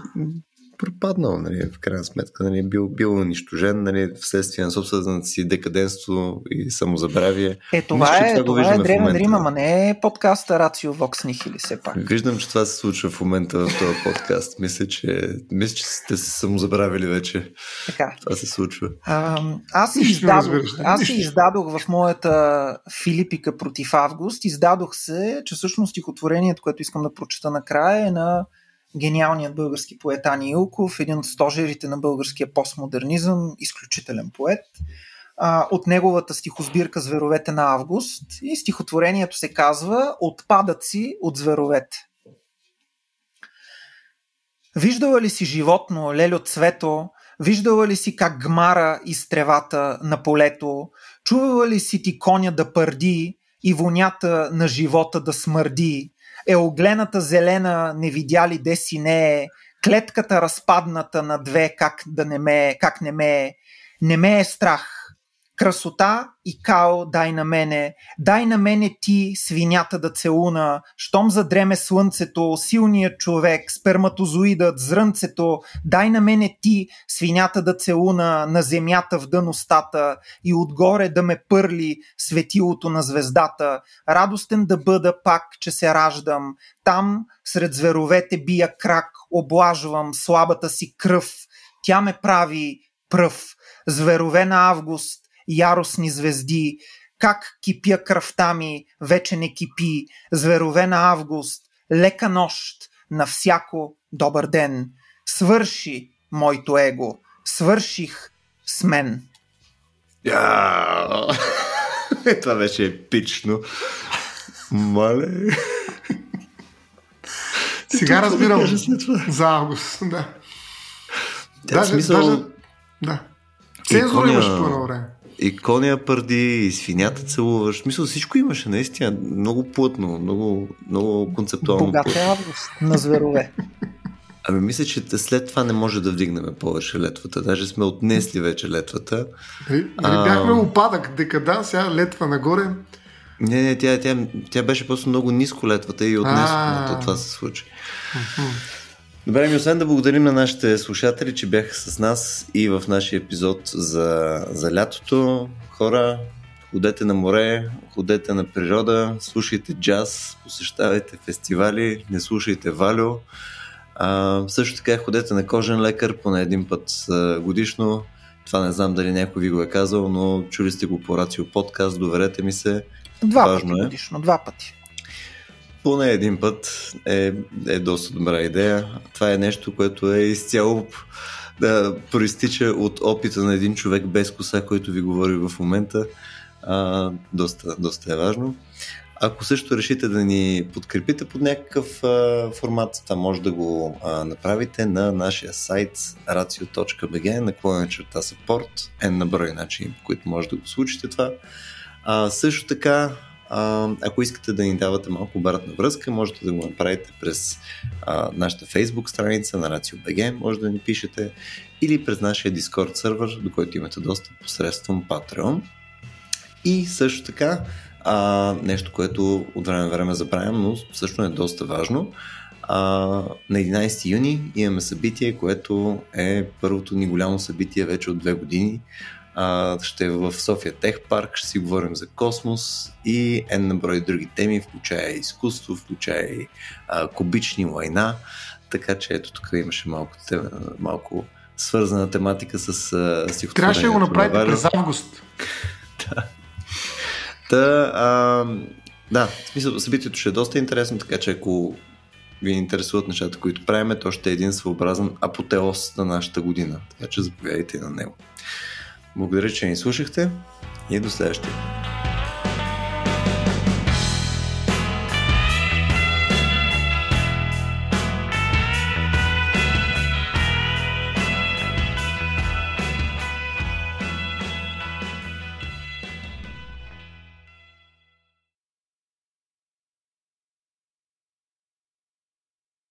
пропаднал, нали, в крайна сметка, нали, бил, бил унищожен, нали, вследствие на собствената си декаденство и самозабравие. Е, това че е, това го това е Древен. Рим, ама не е подкаста Рацио Вокс Нихили, все пак. Виждам, че това се случва в момента в този подкаст. Мисля, че, мисля, че сте се самозабравили вече. Така. Това се случва. А, аз Нищо издадох, да, аз нищо. издадох в моята Филипика против Август, издадох се, че всъщност стихотворението, което искам да прочета накрая е на гениалният български поет Ани Илков, един от стожерите на българския постмодернизъм, изключителен поет. От неговата стихосбирка Зверовете на Август и стихотворението се казва Отпадъци от зверовете. Виждала ли си животно, лелю цвето, виждала ли си как гмара из тревата на полето, чувала ли си ти коня да пърди и вонята на живота да смърди, е оглената зелена не видя ли де си не е, клетката разпадната на две как да не ме, как не ме не ме е страх. Красота и као дай на мене, дай на мене ти свинята да целуна, щом задреме слънцето, силният човек, сперматозоидът, зрънцето, дай на мене ти свинята да целуна на земята в дъностата и отгоре да ме пърли светилото на звездата, радостен да бъда пак, че се раждам, там сред зверовете бия крак, облажвам слабата си кръв, тя ме прави пръв, зверове на август, яростни звезди, как кипя кръвта ми, вече не кипи, зверове на август, лека нощ, на всяко добър ден. Свърши моето его, свърших с мен. Е, Това беше епично. Мале. Сега да разбирам за август. Да. Тя, в смисъл, даже, да. Цензура имаше по едно време. И коня пърди, и свинята целуваш. Смисъл, всичко имаше, наистина. Много плътно, много, много концептуално Богат е плътно. август на зверове. Ами мисля, че след това не може да вдигнем повече летвата. Даже сме отнесли вече летвата. Нали, А. бяхме опадък, декадан, сега летва нагоре. Не, не, тя, тя, тя беше просто много ниско летвата и отнесохме. Това се случи. Добре, ми освен да благодарим на нашите слушатели, че бяха с нас и в нашия епизод за, за лятото. Хора, ходете на море, ходете на природа, слушайте джаз, посещавайте фестивали, не слушайте Валю. А, също така ходете на кожен лекар поне един път а, годишно. Това не знам дали някой ви го е казал, но чули сте го по Рацио подкаст, доверете ми се. Два Важно пъти е. годишно, два пъти. Поне един път е, е доста добра идея. Това е нещо, което е изцяло да проистича от опита на един човек без коса, който ви говори в момента. А, доста, доста е важно. Ако също решите да ни подкрепите под някакъв а, формат, това може да го а, направите на нашия сайт racio.bg наклонена черта support, е на брой начини, по които може да го случите това. А, също така, ако искате да ни давате малко обратна връзка, можете да го направите през а, нашата Facebook страница на RACIO.BG, може да ни пишете или през нашия Discord сервер, до който имате достъп посредством Patreon. И също така, а, нещо, което от време на време забравям, но също е доста важно. А, на 11 юни имаме събитие, което е първото ни голямо събитие вече от две години. А, ще е в София Тех Парк, ще си говорим за космос и N на брой други теми, включая изкуство, включая и а, кубични лайна. Така че ето тук имаше малко, малко свързана тематика с стихотворението. Трябваше да го направите през август. да. Та, а, да, в смисъл, събитието ще е доста интересно, така че ако ви интересуват нещата, които правиме, то ще е един своеобразен апотеоз на нашата година. Така че заповядайте на него. Благодаря, че ни слушахте и до следващия.